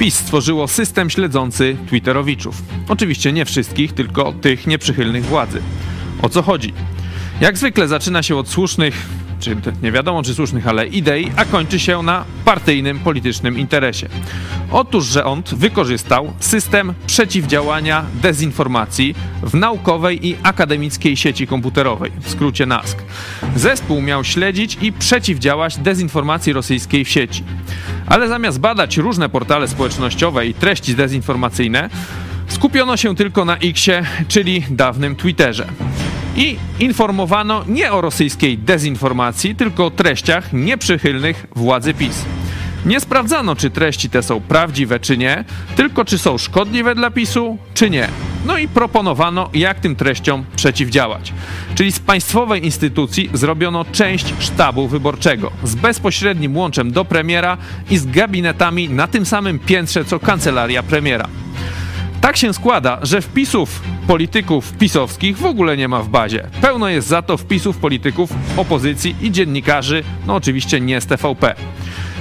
PiS stworzyło system śledzący Twitterowiczów. Oczywiście nie wszystkich, tylko tych nieprzychylnych władzy. O co chodzi? Jak zwykle zaczyna się od słusznych, czy nie wiadomo czy słusznych, ale idei, a kończy się na partyjnym, politycznym interesie. Otóż rząd wykorzystał system przeciwdziałania dezinformacji w naukowej i akademickiej sieci komputerowej, w skrócie NASK. Zespół miał śledzić i przeciwdziałać dezinformacji rosyjskiej w sieci. Ale zamiast badać różne portale społecznościowe i treści dezinformacyjne, skupiono się tylko na Xie, czyli dawnym Twitterze. I informowano nie o rosyjskiej dezinformacji, tylko o treściach nieprzychylnych władzy PiS. Nie sprawdzano, czy treści te są prawdziwe, czy nie, tylko czy są szkodliwe dla PiSu, czy nie. No i proponowano, jak tym treściom przeciwdziałać. Czyli z państwowej instytucji zrobiono część sztabu wyborczego z bezpośrednim łączem do premiera i z gabinetami na tym samym piętrze co kancelaria premiera. Tak się składa, że wpisów polityków pisowskich w ogóle nie ma w bazie. Pełno jest za to wpisów polityków opozycji i dziennikarzy, no oczywiście nie z TVP.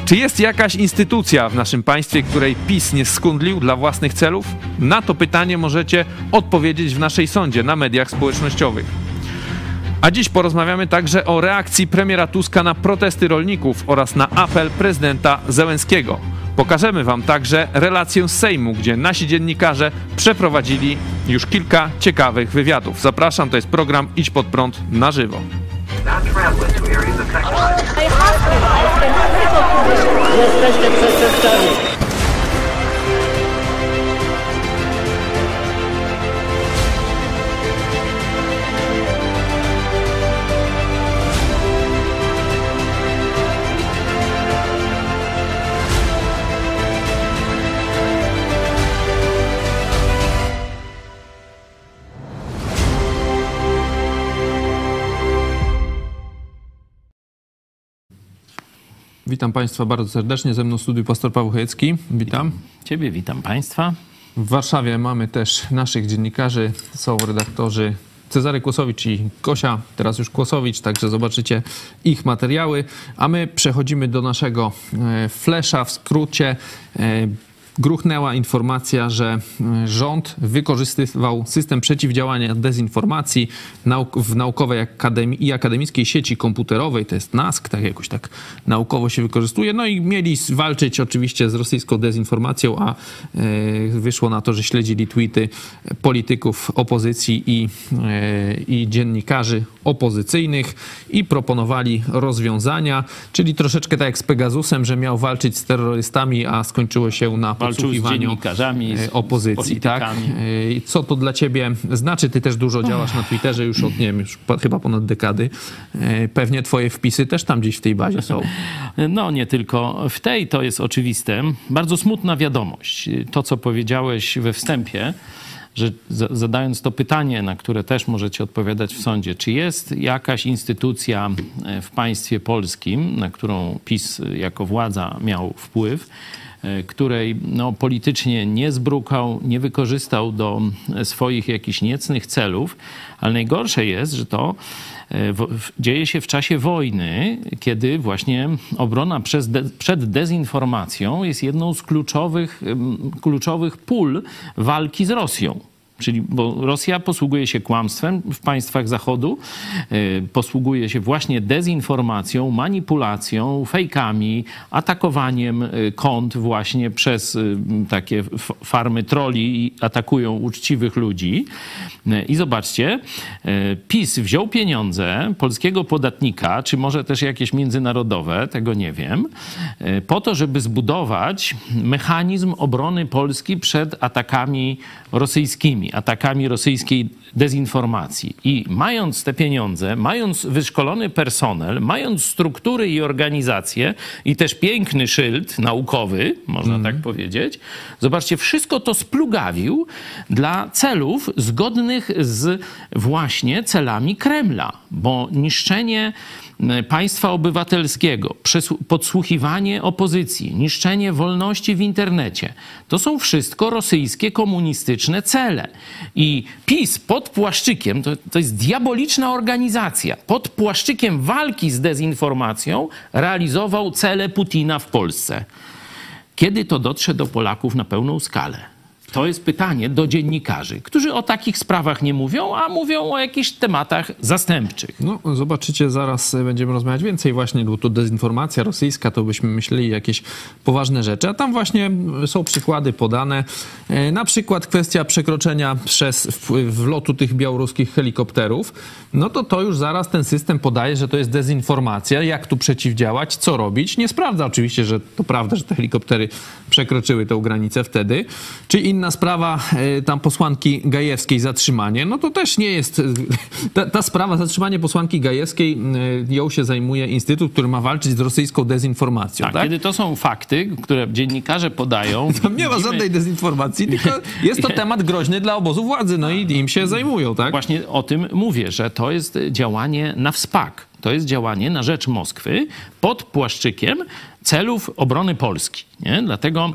Czy jest jakaś instytucja w naszym państwie, której PiS nie skundlił dla własnych celów? Na to pytanie możecie odpowiedzieć w naszej sądzie na mediach społecznościowych. A dziś porozmawiamy także o reakcji premiera Tuska na protesty rolników oraz na apel prezydenta Zełenskiego. Pokażemy Wam także relację z Sejmu, gdzie nasi dziennikarze przeprowadzili już kilka ciekawych wywiadów. Zapraszam, to jest program Idź Pod Prąd na żywo. Jesteście. Witam Państwa bardzo serdecznie. Ze mną w studiu pastor Paweł Chojecki. Witam. Ciebie witam Państwa. W Warszawie mamy też naszych dziennikarzy. Są redaktorzy Cezary Kłosowicz i Gosia, teraz już Kłosowicz, także zobaczycie ich materiały. A my przechodzimy do naszego e, flesza w skrócie. Gruchnęła informacja, że e, rząd wykorzystywał system przeciwdziałania dezinformacji w naukowej akademii i akademickiej sieci komputerowej, to jest NASK, tak jakoś tak naukowo się wykorzystuje, no i mieli walczyć oczywiście z rosyjską dezinformacją, a e, wyszło na to, że śledzili tweety polityków opozycji i, e, i dziennikarzy opozycyjnych i proponowali rozwiązania, czyli troszeczkę tak jak z Pegasusem, że miał walczyć z terrorystami, a skończyło się na podsłuchiwaniu z dziennikarzami, z, opozycji. Z tak? Co to dla ciebie znaczy? Ty też dużo działasz na Twitterze już od, nie wiem, już chyba ponad dekady. Pewnie twoje wpisy też tam gdzieś w tej bazie są. No nie tylko w tej, to jest oczywiste. Bardzo smutna wiadomość. To, co powiedziałeś we wstępie, że zadając to pytanie, na które też możecie odpowiadać w sądzie, czy jest jakaś instytucja e, w państwie polskim, na którą PiS jako władza miał wpływ, e, której no, politycznie nie zbrukał, nie wykorzystał do swoich jakichś niecnych celów, ale najgorsze jest, że to e, dzieje się w czasie wojny, kiedy właśnie obrona de, przed dezinformacją jest jedną z kluczowych, kluczowych pól walki z Rosją. Czyli, bo Rosja posługuje się kłamstwem w państwach Zachodu, y, posługuje się właśnie dezinformacją, manipulacją, fejkami, atakowaniem y, kont właśnie przez y, takie farmy troli i atakują uczciwych ludzi. I zobaczcie, PiS wziął pieniądze polskiego podatnika, czy może też jakieś międzynarodowe, tego nie wiem, po to, żeby zbudować mechanizm obrony Polski przed atakami rosyjskimi atakami rosyjskiej dezinformacji. I mając te pieniądze, mając wyszkolony personel, mając struktury i organizacje i też piękny szyld naukowy, można mm. tak powiedzieć, zobaczcie, wszystko to splugawił dla celów zgodnych z właśnie celami Kremla, bo niszczenie państwa obywatelskiego, podsłuchiwanie opozycji, niszczenie wolności w internecie. To są wszystko rosyjskie komunistyczne cele. I PiS pod płaszczykiem, to, to jest diaboliczna organizacja, pod płaszczykiem walki z dezinformacją realizował cele Putina w Polsce. Kiedy to dotrze do Polaków na pełną skalę? To jest pytanie do dziennikarzy, którzy o takich sprawach nie mówią, a mówią o jakichś tematach zastępczych. No, zobaczycie, zaraz będziemy rozmawiać więcej właśnie, bo tu dezinformacja rosyjska, to byśmy myśleli jakieś poważne rzeczy, a tam właśnie są przykłady podane. E, na przykład kwestia przekroczenia przez wlotu tych białoruskich helikopterów. No to to już zaraz ten system podaje, że to jest dezinformacja. Jak tu przeciwdziałać, co robić? Nie sprawdza oczywiście, że to prawda, że te helikoptery przekroczyły tę granicę wtedy. Czy in inna sprawa, e, tam posłanki Gajewskiej zatrzymanie, no to też nie jest, ta, ta, sprawa, zatrzymanie posłanki Gajewskiej, e, ją się zajmuje instytut, który ma walczyć z rosyjską dezinformacją, tak? tak? Kiedy to są fakty, które dziennikarze podają... Tam nie ma żadnej dezinformacji, tylko jest to temat groźny dla obozu władzy, no i im się zajmują, tak? Właśnie o tym mówię, że to jest działanie na wspak. To jest działanie na rzecz Moskwy pod płaszczykiem celów obrony Polski. Nie? Dlatego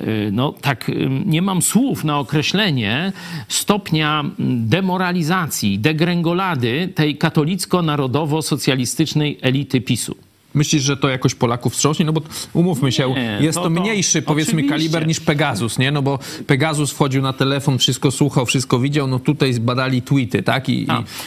y, no, tak, y, nie mam słów na określenie stopnia demoralizacji, degrengolady tej katolicko-narodowo-socjalistycznej elity PiSu. Myślisz, że to jakoś Polaków wstrząśnie? No bo umówmy się, nie, jest to, to mniejszy powiedzmy oczywiście. kaliber niż Pegasus, nie? No bo Pegasus wchodził na telefon, wszystko słuchał, wszystko widział, no tutaj zbadali tweety, tak? I, i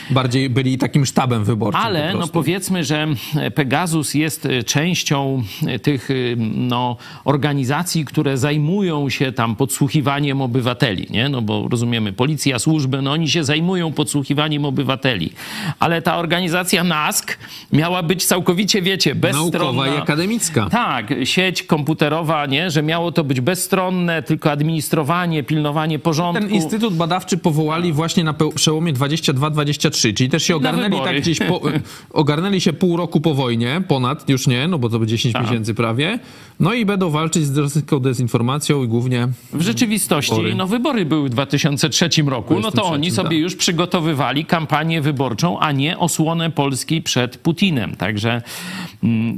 bardziej byli takim sztabem wyborczym. Ale no powiedzmy, że Pegasus jest częścią tych no, organizacji, które zajmują się tam podsłuchiwaniem obywateli, nie? No bo rozumiemy, policja, służby, no oni się zajmują podsłuchiwaniem obywateli. Ale ta organizacja NASK miała być całkowicie, wiecie, bezstronna. Naukowa i akademicka. Tak, sieć komputerowa, nie? że miało to być bezstronne, tylko administrowanie, pilnowanie porządku. Ten instytut badawczy powołali właśnie na przełomie 22-23, czyli też się ogarnęli tak gdzieś, po, ogarnęli się pół roku po wojnie, ponad, już nie, no bo to będzie 10 tak. miesięcy prawie, no i będą walczyć z rosyjską dezinformacją i głównie... W rzeczywistości, wybory. no wybory były w 2003 roku, no to oni sobie tak. już przygotowywali kampanię wyborczą, a nie osłonę Polski przed Putinem, także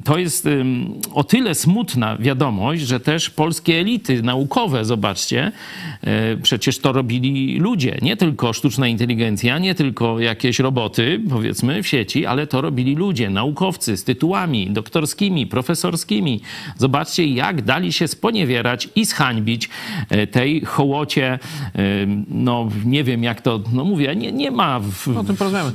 to jest o tyle smutna wiadomość, że też polskie elity naukowe, zobaczcie, e, przecież to robili ludzie, nie tylko sztuczna inteligencja, nie tylko jakieś roboty, powiedzmy, w sieci, ale to robili ludzie, naukowcy z tytułami doktorskimi, profesorskimi. Zobaczcie, jak dali się sponiewierać i zhańbić e, tej hołocie, no nie wiem jak to, no mówię, nie, nie ma w, o tym porozmawiamy.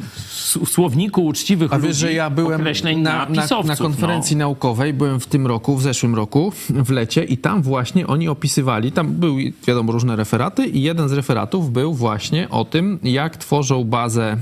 w słowniku uczciwych A wiesz, że ja byłem na, na, na konferencji no. naukowej, byłem w tym roku, w zeszłym roku, w lecie i tam właśnie oni opisywali, tam były wiadomo różne referaty i jeden z referatów był właśnie o tym, jak tworzą bazę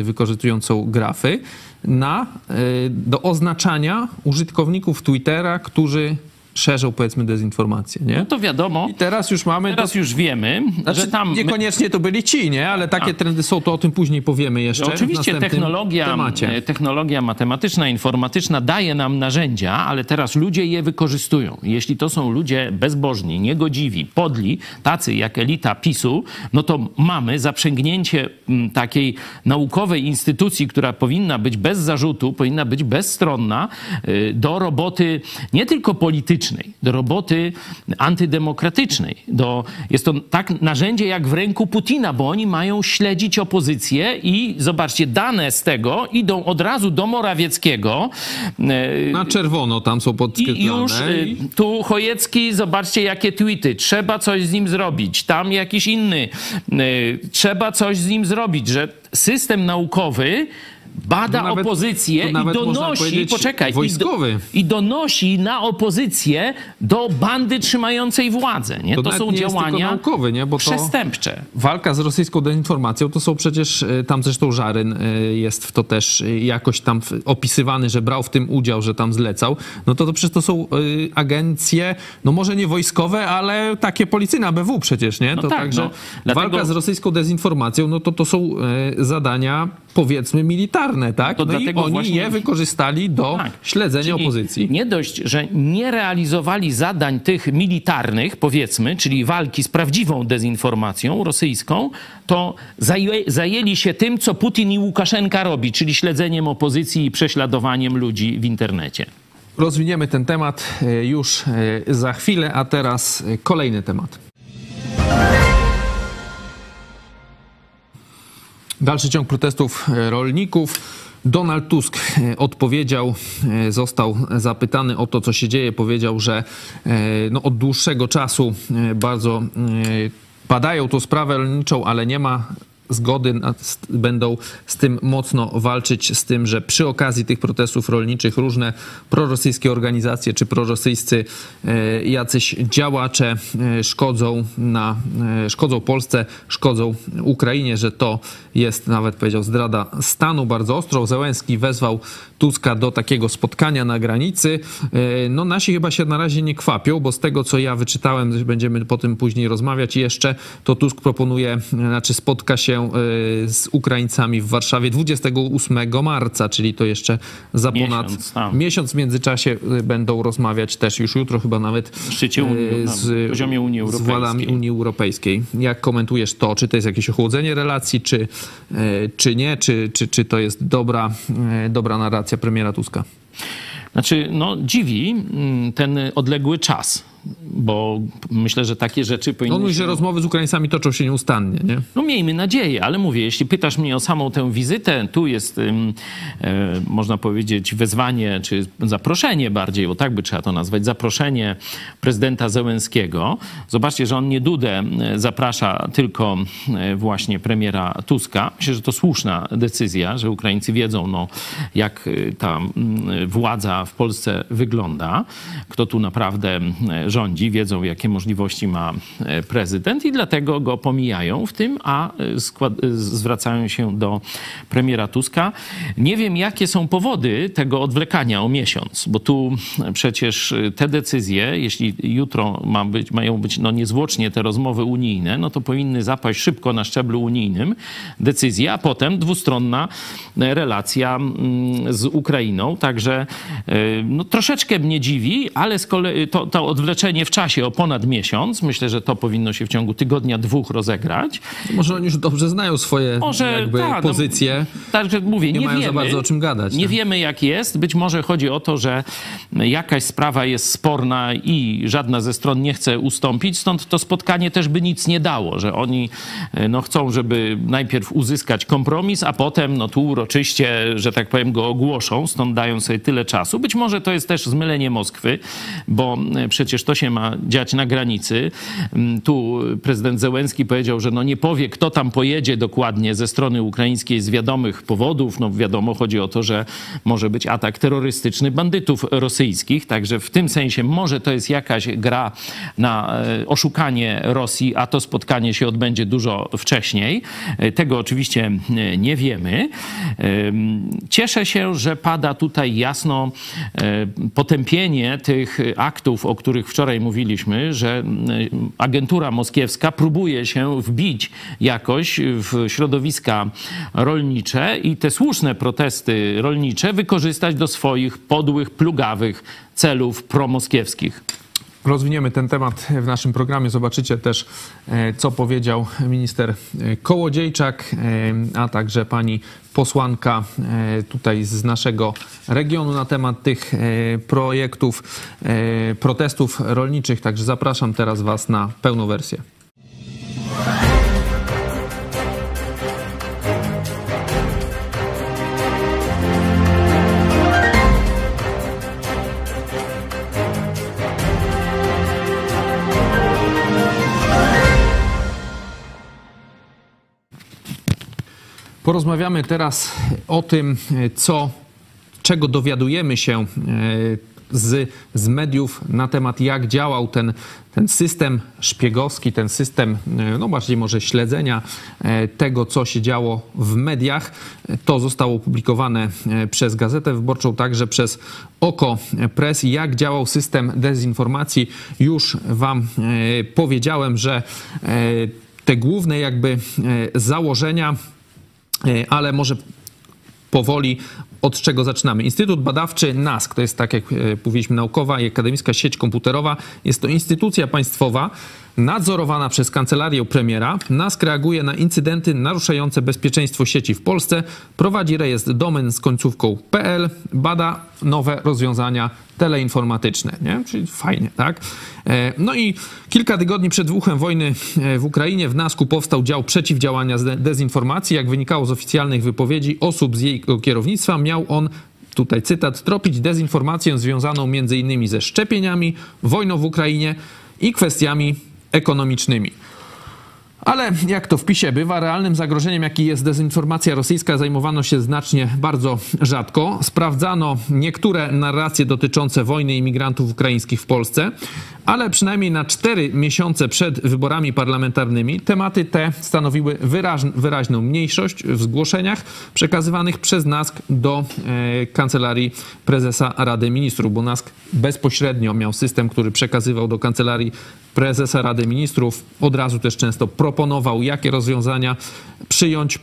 y, wykorzystującą grafy na, y, do oznaczania użytkowników Twittera, którzy szerzą, powiedzmy, dezinformację, nie? No to wiadomo. I teraz już mamy... Teraz to... już wiemy, znaczy, że tam... Niekoniecznie to byli ci, nie? Ale takie A. trendy są, to o tym później powiemy jeszcze no, Oczywiście technologia, temacie. technologia matematyczna, informatyczna daje nam narzędzia, ale teraz ludzie je wykorzystują. Jeśli to są ludzie bezbożni, niegodziwi, podli, tacy jak elita PiSu, no to mamy zaprzęgnięcie takiej naukowej instytucji, która powinna być bez zarzutu, powinna być bezstronna y, do roboty nie tylko politycznej, politycznej, do roboty antydemokratycznej. Do, jest to tak narzędzie jak w ręku Putina, bo oni mają śledzić opozycję i zobaczcie, dane z tego idą od razu do Morawieckiego. Na czerwono tam są podkreślone. I już y, tu Chojecki, zobaczcie jakie tweety. Trzeba coś z nim zrobić. Tam jakiś inny. Y, trzeba coś z nim zrobić, że system naukowy bada nawet, opozycję i donosi, poczekaj, wojskowy. I, do, i, donosi na opozycję do bandy trzymającej władzę. Nie? To, to są nie działania naukowy, nie? Bo przestępcze. walka z rosyjską dezinformacją to są przecież, e, tam zresztą Żaryn e, jest w to też e, jakoś tam opisywany, że brał w tym udział, że tam zlecał. No to, to przecież to są agencje, no może nie wojskowe, ale takie policyjne, ABW przecież, nie? No to tak, także no. Dlatego... walka z rosyjską dezinformacją, no to to są zadania powiedzmy militarne, tak? To no i oni właśnie... je wykorzystali do tak. śledzenia czyli opozycji. Nie dość, że nie realizowali zadań tych militarnych, powiedzmy, czyli walki z prawdziwą dezinformacją rosyjską, to zajęli się tym, co Putin i Łukaszenka robi, czyli śledzeniem opozycji i prześladowaniem ludzi w internecie. Rozwiniemy ten temat e, już e, za chwilę, a teraz e, kolejny temat. Dalszy ciąg protestów rolników. Donald Tusk odpowiedział, został zapytany o to, co się dzieje. Powiedział, że no, od dłuższego czasu bardzo badają tą sprawę rolniczą, ale nie ma zgody będą z tym mocno walczyć, z tym, że przy okazji tych protestów rolniczych różne prorosyjskie organizacje czy prorosyjscy e, jacyś działacze e, szkodzą, na, e, szkodzą Polsce, szkodzą Ukrainie, że to jest nawet powiedział zdrada stanu bardzo ostro. Zełenski wezwał Tuska do takiego spotkania na granicy. No nasi chyba się na razie nie kwapią, bo z tego co ja wyczytałem, będziemy po tym później rozmawiać jeszcze, to Tusk proponuje, znaczy spotka się Y, z Ukraińcami w Warszawie 28 marca, czyli to jeszcze za ponad miesiąc, miesiąc w międzyczasie y, będą rozmawiać też już jutro chyba nawet Szczycie Unii, z, poziomie Unii Europejskiej. z władami Unii Europejskiej. Jak komentujesz to? Czy to jest jakieś ochłodzenie relacji, czy, czy nie? Czy, czy, czy to jest dobra, dobra narracja premiera Tuska? Znaczy, no dziwi mm, ten odległy czas bo myślę, że takie rzeczy powinny... On mówi, że rozmowy z Ukraińcami toczą się nieustannie, nie? No miejmy nadzieję, ale mówię, jeśli pytasz mnie o samą tę wizytę, tu jest, e, można powiedzieć, wezwanie, czy zaproszenie bardziej, bo tak by trzeba to nazwać, zaproszenie prezydenta Zełenskiego. Zobaczcie, że on nie Dudę e, zaprasza tylko e, właśnie premiera Tuska. Myślę, że to słuszna decyzja, że Ukraińcy wiedzą, no, jak ta władza w Polsce wygląda, kto tu naprawdę rządzi, wiedzą, jakie możliwości ma e, prezydent i dlatego go pomijają w tym, a e, e, zwracają się do premiera Tuska. Nie wiem, jakie są powody tego odwlekania o miesiąc, bo tu przecież te decyzje, jeśli jutro ma być, mają być no niezwłocznie te rozmowy unijne, no to powinny zapaść szybko na szczeblu unijnym decyzje, a potem dwustronna relacja z Ukrainą. Także no, troszeczkę mnie dziwi, ale z kolei to, to odwleczenie w czasie o ponad miesiąc. Myślę, że to powinno się w ciągu tygodnia, dwóch rozegrać. Może oni już dobrze znają swoje może, jakby ta, no, pozycje. No, także mówię, nie, nie mają wiemy, za bardzo o czym gadać. Nie wiemy jak jest. Być może chodzi o to, że jakaś sprawa jest sporna i żadna ze stron nie chce ustąpić, stąd to spotkanie też by nic nie dało, że oni no, chcą, żeby najpierw uzyskać kompromis, a potem no, tu uroczyście, że tak powiem, go ogłoszą, stąd dają sobie tyle czasu. Być może to jest też zmylenie Moskwy, bo przecież to to się ma dziać na granicy. Mm, tu prezydent Zełenski powiedział, że no nie powie, kto tam pojedzie dokładnie ze strony ukraińskiej z wiadomych powodów. No wiadomo, chodzi o to, że może być atak terrorystyczny bandytów rosyjskich, także w tym sensie może to jest jakaś gra na e, oszukanie Rosji, a to spotkanie się odbędzie dużo wcześniej. E, tego oczywiście e, nie wiemy. Cieszę się, że pada tutaj jasno potępienie tych aktów, o których wczoraj wczoraj mówiliśmy, że agentura moskiewska próbuje się wbić jakoś w środowiska rolnicze i te słuszne protesty rolnicze wykorzystać do swoich podłych, plugawych celów promoskiewskich. Rozwiniemy ten temat w naszym programie. Zobaczycie też, e, co powiedział minister e, Kołodziejczak, e, a także pani posłanka tutaj z naszego regionu na temat tych projektów, protestów rolniczych. Także zapraszam teraz Was na pełną wersję. Porozmawiamy teraz o tym, co, czego dowiadujemy się e, z, z mediów na temat, jak działał ten, ten system szpiegowski, ten system, e, no bardziej może śledzenia e, tego, co się działo w mediach. To zostało opublikowane przez Gazetę Wyborczą, także przez Oko Press. Jak działał system dezinformacji, już Wam powiedziałem, że te główne jakby założenia ale może powoli od czego zaczynamy. Instytut Badawczy NASK, to jest tak jak e, mówiliśmy, naukowa i akademicka sieć komputerowa. Jest to instytucja państwowa nadzorowana przez kancelarię premiera. NASK reaguje na incydenty naruszające bezpieczeństwo sieci w Polsce, prowadzi rejestr domen z końcówką .pl, bada nowe rozwiązania teleinformatyczne, nie? Czyli fajnie, tak? E, No i kilka tygodni przed wybuchem wojny e, w Ukrainie w NASK-u powstał dział przeciwdziałania dezinformacji. Jak wynikało z oficjalnych wypowiedzi osób z jego kierownictwa, miał on tutaj cytat, tropić dezinformację związaną innymi ze szczepieniami, wojną w Ukrainie i kwestiami ekonomicznymi. Ale jak to w PiSie bywa, realnym zagrożeniem, jaki jest dezinformacja rosyjska, zajmowano się znacznie bardzo rzadko. Sprawdzano niektóre narracje dotyczące wojny imigrantów ukraińskich w Polsce, ale przynajmniej na cztery miesiące przed wyborami parlamentarnymi tematy te stanowiły wyraź, wyraźną mniejszość w zgłoszeniach przekazywanych przez NASK do e, kancelarii prezesa Rady Ministrów, bo NASK bezpośrednio miał system, który przekazywał do kancelarii prezesa Rady Ministrów. Od razu też często proponował, jakie rozwiązania przyjąć.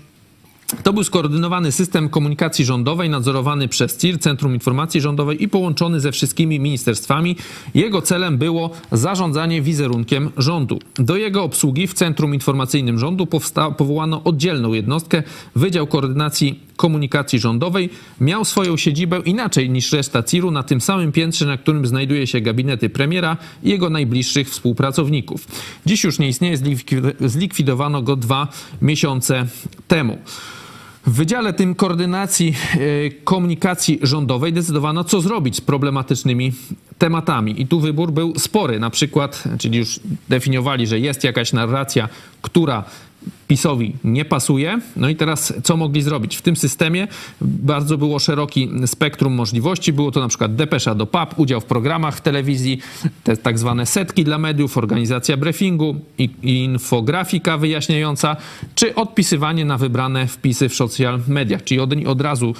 To był skoordynowany system komunikacji rządowej nadzorowany przez CIR, Centrum Informacji Rządowej i połączony ze wszystkimi ministerstwami. Jego celem było zarządzanie wizerunkiem rządu. Do jego obsługi w Centrum Informacyjnym Rządu powsta- powołano oddzielną jednostkę, Wydział Koordynacji Komunikacji Rządowej. Miał swoją siedzibę inaczej niż reszta CIR-u na tym samym piętrze, na którym znajduje się gabinety premiera i jego najbliższych współpracowników. Dziś już nie istnieje, zlikwi- zlikwidowano go dwa miesiące temu. W Wydziale tym Koordynacji e, Komunikacji Rządowej decydowano, co zrobić z problematycznymi tematami. I tu wybór był spory. Na przykład, czyli już definiowali, że jest jakaś narracja, która PiSowi nie pasuje. No i teraz co mogli zrobić? W tym systemie bardzo było szeroki spektrum możliwości. Było to na przykład depesza do PAP, udział w programach w telewizji, te tak zwane setki dla mediów, organizacja briefingu, infografika wyjaśniająca, czy odpisywanie na wybrane wpisy w social mediach. Czyli od, od razu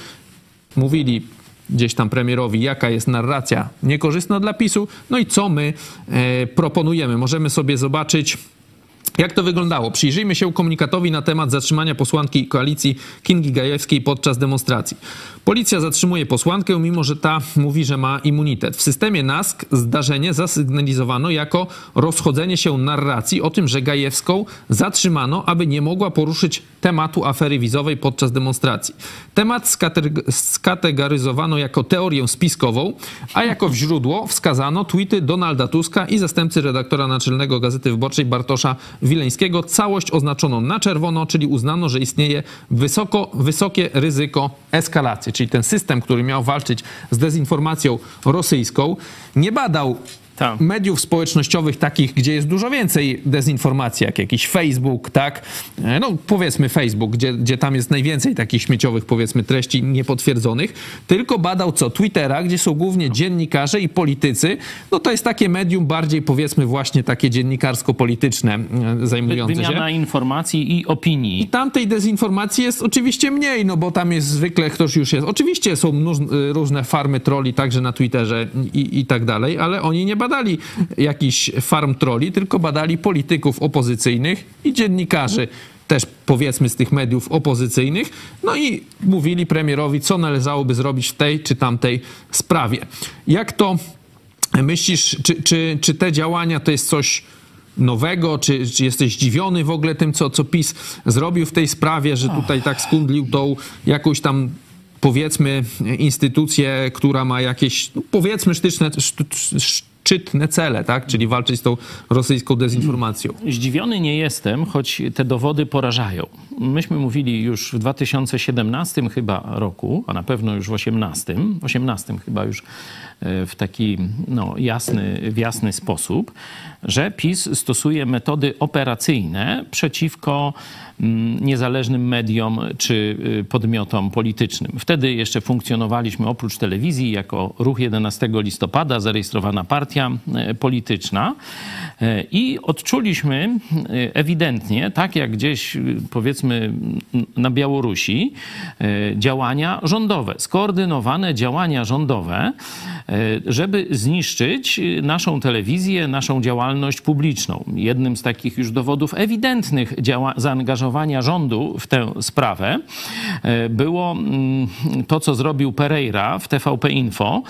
mówili gdzieś tam premierowi, jaka jest narracja niekorzystna dla PiSu, no i co my e, proponujemy. Możemy sobie zobaczyć jak to wyglądało? Przyjrzyjmy się komunikatowi na temat zatrzymania posłanki koalicji Kingi Gajewskiej podczas demonstracji. Policja zatrzymuje posłankę, mimo że ta mówi, że ma immunitet. W systemie NASK zdarzenie zasygnalizowano jako rozchodzenie się narracji o tym, że Gajewską zatrzymano, aby nie mogła poruszyć tematu afery wizowej podczas demonstracji. Temat skateg- skategoryzowano jako teorię spiskową, a jako źródło wskazano tweety Donalda Tuska i zastępcy redaktora naczelnego Gazety Wyborczej Bartosza Wileńskiego. Całość oznaczono na czerwono, czyli uznano, że istnieje wysoko, wysokie ryzyko eskalacji. Czyli ten system, który miał walczyć z dezinformacją rosyjską, nie badał Tak. mediów społecznościowych takich, gdzie jest dużo więcej dezinformacji, jak jakiś Facebook, tak? E, No powiedzmy Facebook, gdzie, gdzie tam jest najwięcej takich śmieciowych, powiedzmy, treści niepotwierdzonych, tylko badał co? Twittera, gdzie są głównie dziennikarze i politycy. No to jest takie medium bardziej, powiedzmy, właśnie takie dziennikarsko-polityczne, e, zajmujące się. Wymiana informacji i opinii. I tam tej dezinformacji jest oczywiście mniej, no bo tam jest zwykle ktoś już jest. Oczywiście są y, różne farmy troli także na Twitterze i, i tak dalej, ale oni nie badali jakichś farm troli, tylko badali polityków opozycyjnych i dziennikarzy też powiedzmy z tych mediów opozycyjnych, no i mówili premierowi, co należałoby zrobić w tej czy tamtej sprawie. Jak to myślisz, czy, czy, czy te działania to jest coś nowego? Czy, czy jesteś zdziwiony w ogóle tym, co, co PiS zrobił w tej sprawie, że tutaj tak skundlił tą jakąś tam powiedzmy instytucję, która ma jakieś no, powiedzmy sztyczne, szczytne cele, tak? Czyli walczyć z tą rosyjską dezinformacją. Zdziwiony nie jestem, choć te dowody porażają. Myśmy mówili już w 2017 chyba roku, a na pewno już w 2018, w 18 chyba już e, w taki no, jasny, w jasny sposób, że PiS stosuje metody operacyjne przeciwko mm, niezależnym mediom czy y, podmiotom politycznym. Wtedy jeszcze funkcjonowaliśmy oprócz telewizji jako Ruch 11 listopada, zarejestrowana partia e, polityczna e, i odczuliśmy ewidentnie, tak jak gdzieś powiedzmy na Białorusi, działania rządowe, skoordynowane działania rządowe, żeby zniszczyć naszą telewizję, naszą działalność publiczną. Jednym z takich już dowodów ewidentnych działa- zaangażowania rządu w tę sprawę było mm, to, co zrobił Pereira w TVP Info,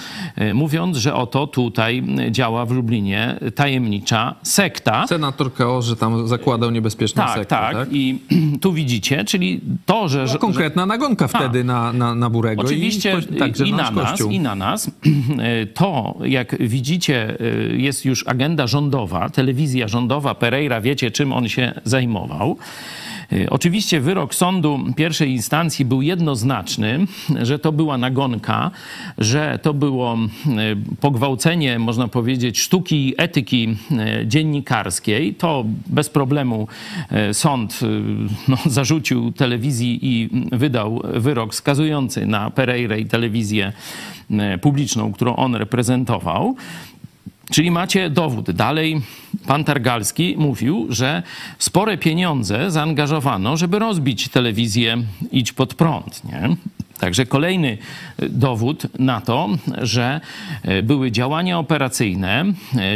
mówiąc, że oto tutaj działa w Lublinie tajemnicza sekta. Senator KO, że tam zakładał niebezpieczną Tak, sektę, tak, tak? I tu widzicie, czyli to, że... Że konkretna nagonka wtedy na, na, na Burego. Oczywiście i, także i na nas, Kościół. i na nas. To, jak widzicie, jest już agenda rządowa, telewizja rządowa. Pereira, wiecie, czym on się zajmował. Oczywiście wyrok sądu pierwszej instancji był jednoznaczny, że to była nagonka, że to było pogwałcenie, można powiedzieć, sztuki etyki dziennikarskiej. To bez problemu sąd no, zarzucił telewizji i wydał wyrok skazujący na Pereirę i telewizję publiczną, którą on reprezentował. Czyli macie dowód. Dalej pan Targalski mówił, że spore pieniądze zaangażowano, żeby rozbić telewizję Idź pod prąd. Nie? Także kolejny dowód na to, że były działania operacyjne,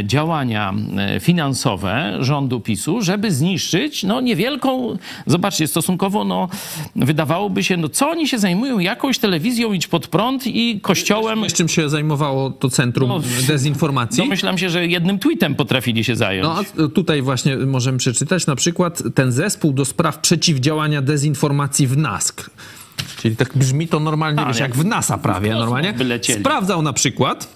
działania finansowe rządu PiSu, żeby zniszczyć no, niewielką, zobaczcie, stosunkowo no, wydawałoby się, no co oni się zajmują jakąś telewizją Idź pod prąd i kościołem. Wiesz, czym się zajmowało to centrum No, dezinformacji? Domyślam się, że jednym tweetem potrafili się zająć. No, a tutaj właśnie możemy przeczytać na przykład ten zespół do spraw przeciwdziałania dezinformacji w NASK. Czyli tak brzmi to normalnie, A, wiesz, jak w NASA prawie kosmos normalnie. Sprawdzał na przykład,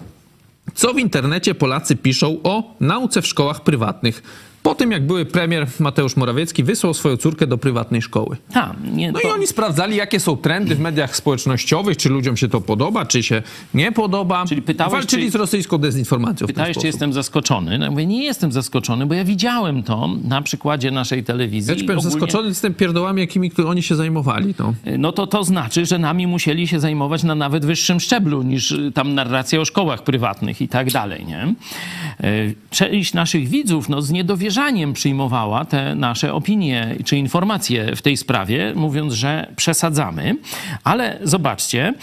co w internecie Polacy piszą o nauce w szkołach prywatnych. Po tym, jak były premier Mateusz Morawiecki wysłał swoją córkę do prywatnej szkoły. Ta, nie, No to, i oni sprawdzali, jakie są trendy w mediach społecznościowych, czy ludziom się to podoba, czy się nie podoba. Czyli pytałeś, Walczyli czy- z rosyjską dezinformacją Pytałeś, czy jestem zaskoczony. No, ja mówię, nie jestem zaskoczony, bo ja widziałem to na przykładzie naszej telewizji. Ja ci powiem, Ogólnie- zaskoczony z tym pierdołami, jakimi które oni się zajmowali. No. No to to znaczy, że nami musieli się zajmować na nawet wyższym szczeblu niż y, tam narracja o szkołach prywatnych i tak dalej, nie? Y, Część naszych widzów no, z niedowierzaniem przyjmowała te nasze opinie czy informacje w tej sprawie, mówiąc, że przesadzamy. Ale zobaczcie,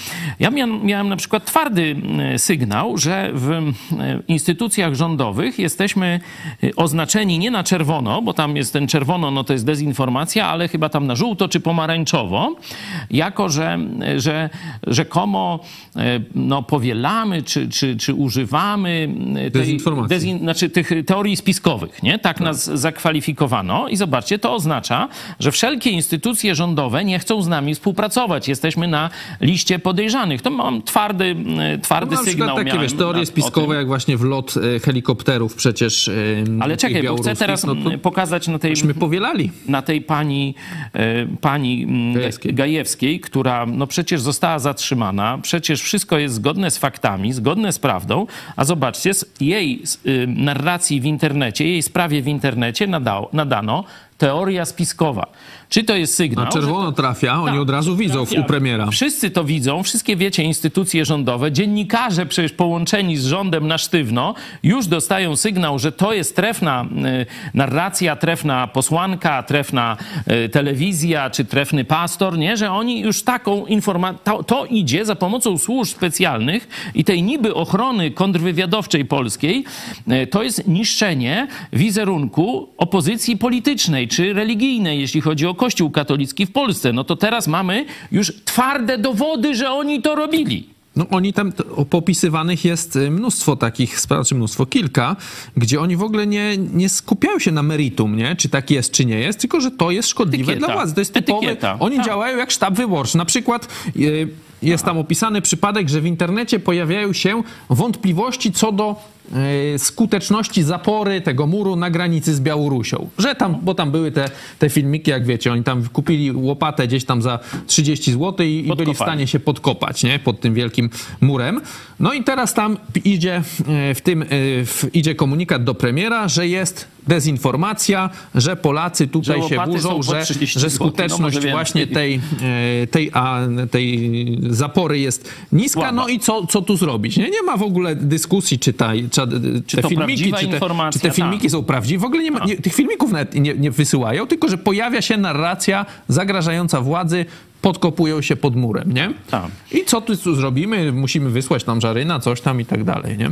ja miałem, miałem na przykład twardy y, sygnał, że w y, instytucjach rządowych jesteśmy y, oznaczeni nie na czerwono, bo tam jest ten czerwono, no to jest dezinformacja, ale chyba tam na żółto czy pomarańczowo, jako że, że rzekomo e, no, powielamy czy, czy, czy używamy tej, dezin, znaczy tych teorii spiskowych, nie? Tak nas zakwalifikowano i zobaczcie, to oznacza, że wszelkie instytucje rządowe nie chcą z nami współpracować. Jesteśmy na liście podejrzanych. To mam twardy, e, twardy No, na sygnał. takie, wiesz, teorie spiskowe, jak właśnie wlot e, helikopterów przecież e, Ale czekaj, bo chcę teraz no to m, pokazać na tej myśmy powielali. na tej pani, e, pani mm, Gajewskiej. Gajewskiej, która no przecież została zatrzymana, przecież wszystko jest zgodne z faktami, zgodne z prawdą, a zobaczcie, z jej y, narracji w internecie, jej sprawie w internecie nadał, nadano teoria spiskowa. Czy to jest sygnał? Na czerwono trafia, oni Tak, od razu widzą w, u premiera. Wszyscy to widzą, wszystkie wiecie, instytucje rządowe, dziennikarze przecież połączeni z rządem na sztywno już dostają sygnał, że to jest trefna y, narracja, trefna posłanka, trefna y, telewizja czy trefny pastor, nie? Że oni już taką informację, to, to idzie za pomocą służb specjalnych i tej niby ochrony kontrwywiadowczej polskiej, y, to jest niszczenie wizerunku opozycji politycznej czy religijnej, jeśli chodzi o Kościół katolicki w Polsce. No to teraz mamy już twarde dowody, że oni to robili. No oni tam popisywanych jest y, mnóstwo takich spraw, czy mnóstwo, kilka, gdzie oni w ogóle nie, nie skupiają się na meritum, nie? Czy tak jest, czy nie jest, tylko że to jest szkodliwe Etykieta. dla władzy. To jest typowe. Etykieta. Oni Tak. działają jak sztab wyborczy. Na przykład y, jest tam opisany przypadek, że w internecie pojawiają się wątpliwości co do y, skuteczności zapory tego muru na granicy z Białorusią. Że tam, bo tam były te, te filmiki, jak wiecie, oni tam kupili łopatę gdzieś tam za 30 zł i, i byli w stanie się podkopać, nie? Pod tym wielkim murem. No i teraz tam idzie e, w tym, e, w, idzie komunikat do premiera, że jest dezinformacja, że Polacy tutaj Że się burzą, że, 30 że. No, skuteczność więcej. właśnie tej, e, tej, a, tej zapory jest niska. Słaba. No i co, co tu zrobić? Nie? nie ma w ogóle dyskusji, czy, ta, czy te to filmiki, czy te, czy te filmiki tak. są prawdziwe. W ogóle nie ma, nie, tych filmików nawet nie, nie wysyłają, tylko że pojawia się narracja zagrażająca władzy, podkopują się pod murem, nie? Tak. I co tu zrobimy? Musimy wysłać tam żaryna, coś tam i tak dalej, nie?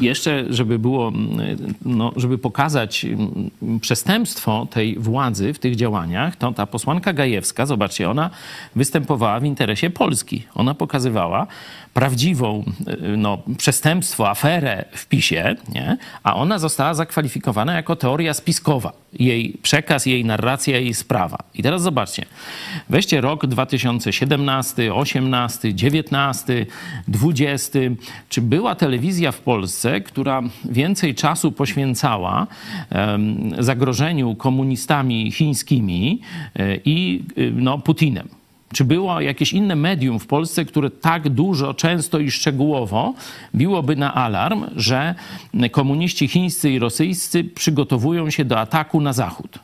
Jeszcze, żeby było, mm, no, żeby pokazać mm, przestępstwo tej władzy w tych działaniach, to ta posłanka Gajewska, zobaczcie, ona występowała w interesie Polski. Ona pokazywała prawdziwą y, no, przestępstwo, aferę w PiSie, nie? a ona została zakwalifikowana jako teoria spiskowa. Jej przekaz, jej narracja, jej sprawa. I teraz zobaczcie, weźcie rok 2017, 18, 19, 20. Czy była telewizja w Polsce, która więcej czasu poświęcała zagrożeniu komunistami chińskimi e, i y, no, Putinem? Czy było jakieś inne medium w Polsce, które tak dużo, często i szczegółowo biłoby na alarm, że komuniści chińscy i rosyjscy przygotowują się do ataku na Zachód?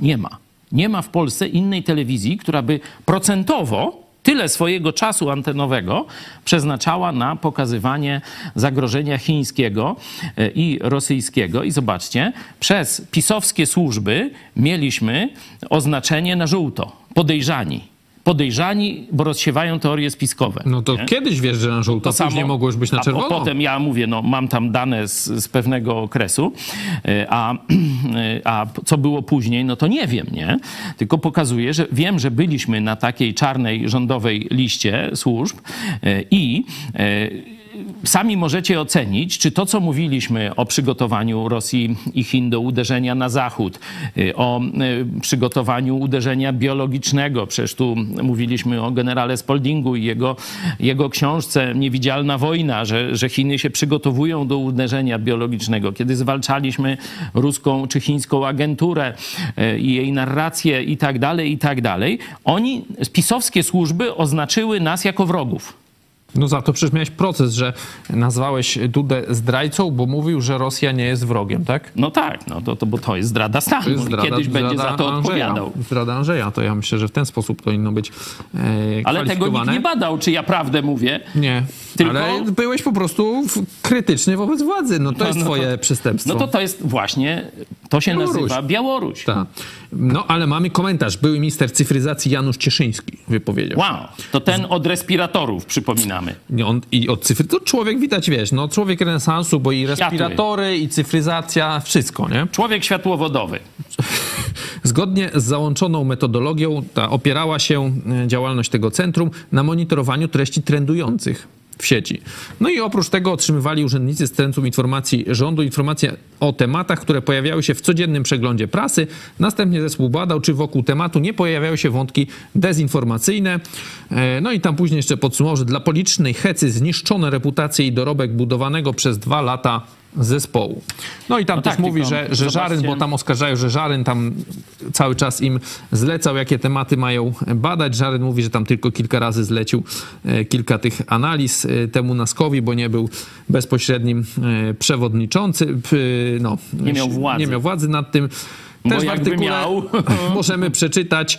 Nie ma. Nie ma w Polsce innej telewizji, która by procentowo tyle swojego czasu antenowego przeznaczała na pokazywanie zagrożenia chińskiego e, i rosyjskiego. I zobaczcie, przez pisowskie służby mieliśmy oznaczenie na żółto. Podejrzani. Podejrzani, bo rozsiewają teorie spiskowe. No to nie? kiedyś wiesz, że na żółto, To później samo- mogło już być na a czerwono. potem ja mówię, no mam tam dane z, z pewnego okresu, y, a, y, a co było później, no to nie wiem, nie? Tylko pokazuję, że wiem, że byliśmy na takiej czarnej rządowej liście służb y, i Sami możecie ocenić, czy to, co mówiliśmy o przygotowaniu Rosji i Chin do uderzenia na Zachód, y, o y, przygotowaniu uderzenia biologicznego. Przecież tu mówiliśmy o generale Spaldingu i jego, jego książce Niewidzialna wojna, że, że Chiny się przygotowują do uderzenia biologicznego. Kiedy zwalczaliśmy ruską czy chińską agenturę y, i jej narrację i tak dalej, i tak dalej, oni, pisowskie służby oznaczyły nas jako wrogów. No za to przecież miałeś proces, że nazwałeś Dudę zdrajcą, bo mówił, że Rosja nie jest wrogiem, tak? No tak, no to, to, bo to jest zdrada stanu To jest zdrada- kiedyś będzie zdrada za to Andrzeja. odpowiadał. Zdrada Andrzeja, to ja myślę, że w ten sposób to powinno być e, Ale tego nikt nie badał, czy ja prawdę mówię. Nie, Tylko- ale byłeś po prostu krytyczny wobec władzy. No to jest no to- twoje przestępstwo. No to to jest właśnie, to się Białoruś. nazywa Białoruś. Tak. No ale mamy komentarz. Były minister cyfryzacji Janusz Cieszyński wypowiedział. Wow, to ten od respiratorów, przypominamy. On, I od cyfry, to człowiek widać, wiesz, no człowiek renesansu, bo i respiratory, i cyfryzacja, wszystko, nie? Człowiek światłowodowy. Zgodnie z załączoną metodologią ta opierała się e, działalność tego centrum na monitorowaniu treści trendujących w sieci. No i oprócz tego otrzymywali urzędnicy z Centrum Informacji Rządu informacje o tematach, które pojawiały się w codziennym przeglądzie prasy. Następnie zespół badał, czy wokół tematu nie pojawiają się wątki dezinformacyjne. E, No i tam później jeszcze podsumował, że dla policznej hecy zniszczono reputację i dorobek budowanego przez dwa lata zespołu. No i tam No też tak, mówi, tylko że, że Żaryn, bo tam oskarżają, że Żaryn tam cały czas im zlecał, jakie tematy mają badać. Żaryn mówi, że tam tylko kilka razy zlecił e, kilka tych analiz e, temu Naskowi, bo nie był bezpośrednim e, przewodniczący, p- no, Nie miał władzy. Nie miał władzy nad tym. Bo Też w jakby artykule miał. możemy przeczytać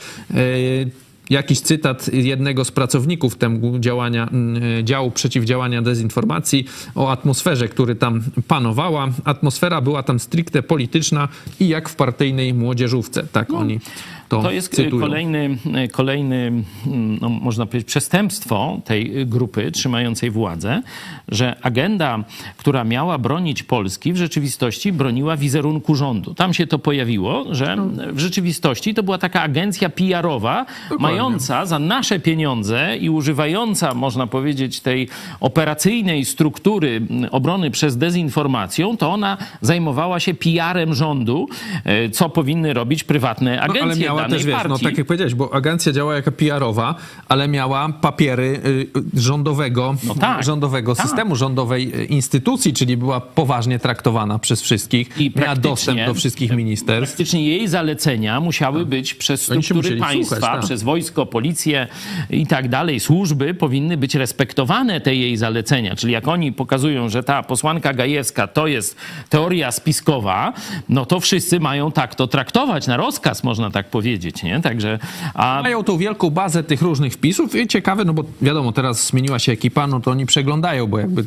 jakiś cytat jednego z pracowników temu działania, mm, e, działu przeciwdziałania dezinformacji o atmosferze, który tam panowała. Atmosfera była tam stricte polityczna i jak w partyjnej młodzieżówce. Tak oni to, To jest y, cytują. kolejny, y, kolejny mm, no, można powiedzieć, przestępstwo tej grupy trzymającej władzę, że agenda, która miała bronić Polski, w rzeczywistości broniła wizerunku rządu. Tam się to pojawiło, że w rzeczywistości to była taka agencja PR-owa, mająca za nasze pieniądze i używająca, można powiedzieć, tej operacyjnej struktury obrony przez dezinformacją, to ona zajmowała się PR-em rządu, y, co powinny robić prywatne No, agencje ale miała danej też, wiesz, partii. no tak jak powiedziałeś, bo agencja działa jako PR-owa, ale miała papiery y, rządowego, No tak, rządowego tak. systemu, rządowej y, instytucji, czyli była poważnie traktowana przez wszystkich, I miała dostęp do wszystkich ministerstw. Praktycznie jej zalecenia musiały być przez struktury państwa, słuchać, tak. przez wojsko wojsko, policję i tak dalej, służby powinny być respektowane te jej zalecenia. Czyli jak oni pokazują, że ta posłanka Gajewska to jest teoria spiskowa, no to wszyscy mają tak to traktować, na rozkaz można tak powiedzieć, nie? Także, a Mają tą wielką bazę tych różnych wpisów i ciekawe, no bo wiadomo, teraz zmieniła się ekipa, no to oni przeglądają, bo jakby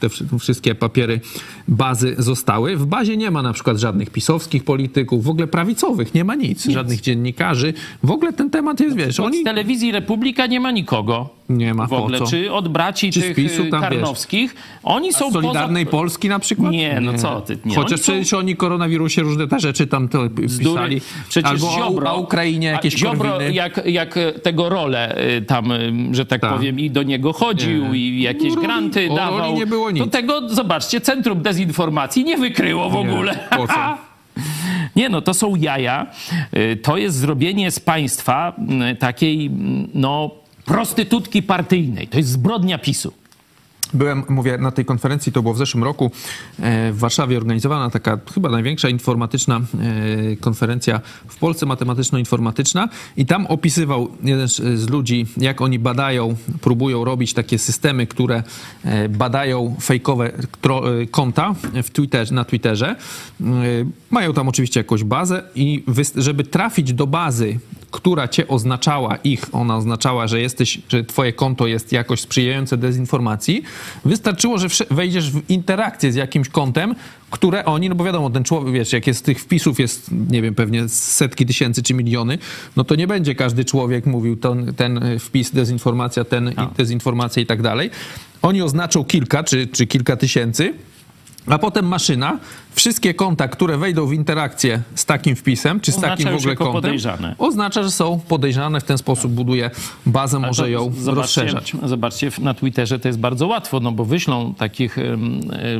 te wszy- wszystkie papiery bazy zostały. W bazie nie ma na przykład żadnych pisowskich polityków, w ogóle prawicowych, nie ma nic, żadnych dziennikarzy. W ogóle ten temat jest, wiesz, od oni... telewizji Republika nie ma nikogo. Nie ma w ogóle, czy od braci Czy z tych PiSu y, tam, wiesz, Karnowskich. Oni są Solidarnej poza... Polski na przykład? Nie, no co ty, nie, Chociaż oni są- przecież oni koronawirusie różne te rzeczy tam to pisali. Przecież Albo Ziobro, o, Ukrainie jakieś Ziobro, korwiny. jak, jak tego rolę y, tam, y, że tak, Tak. powiem, i do niego chodził Nie. i jakieś O roli- granty o dawał. nie było nic. To tego, zobaczcie, Centrum Dezinformacji nie wykryło w Nie, ogóle. po co? Nie, no to są jaja. Y, To jest zrobienie z państwa y, takiej, mm, no, prostytutki partyjnej. To jest zbrodnia PiSu. Byłem, mówię, na tej konferencji, to było w zeszłym roku, e, w Warszawie organizowana taka chyba największa informatyczna e, konferencja w Polsce, matematyczno-informatyczna i tam opisywał jeden z, ludzi, jak oni badają, próbują robić takie systemy, które e, badają fejkowe konta w Twitterze, na Twitterze. Mają tam oczywiście jakąś bazę i żeby trafić do bazy, która cię oznaczała, ich, ona oznaczała, że jesteś, że twoje konto jest jakoś sprzyjające dezinformacji, wystarczyło, że wejdziesz w interakcję z jakimś kontem, które oni, no bo wiadomo, ten człowiek, wiesz, jak jest tych wpisów jest, nie wiem, pewnie setki tysięcy czy miliony, no to nie będzie każdy człowiek mówił ten, ten wpis dezinformacja, ten dezinformacja i tak dalej. Oni oznaczą kilka czy, czy kilka tysięcy, a potem maszyna, wszystkie konta, które wejdą w interakcję z takim wpisem, czy z Oznacza takim w ogóle kontem, podejrzane. oznacza, że są podejrzane, w ten sposób buduje bazę, może To ją zobaczcie, rozszerzać. Zobaczcie, na Twitterze to jest bardzo łatwo, no bo wyślą takich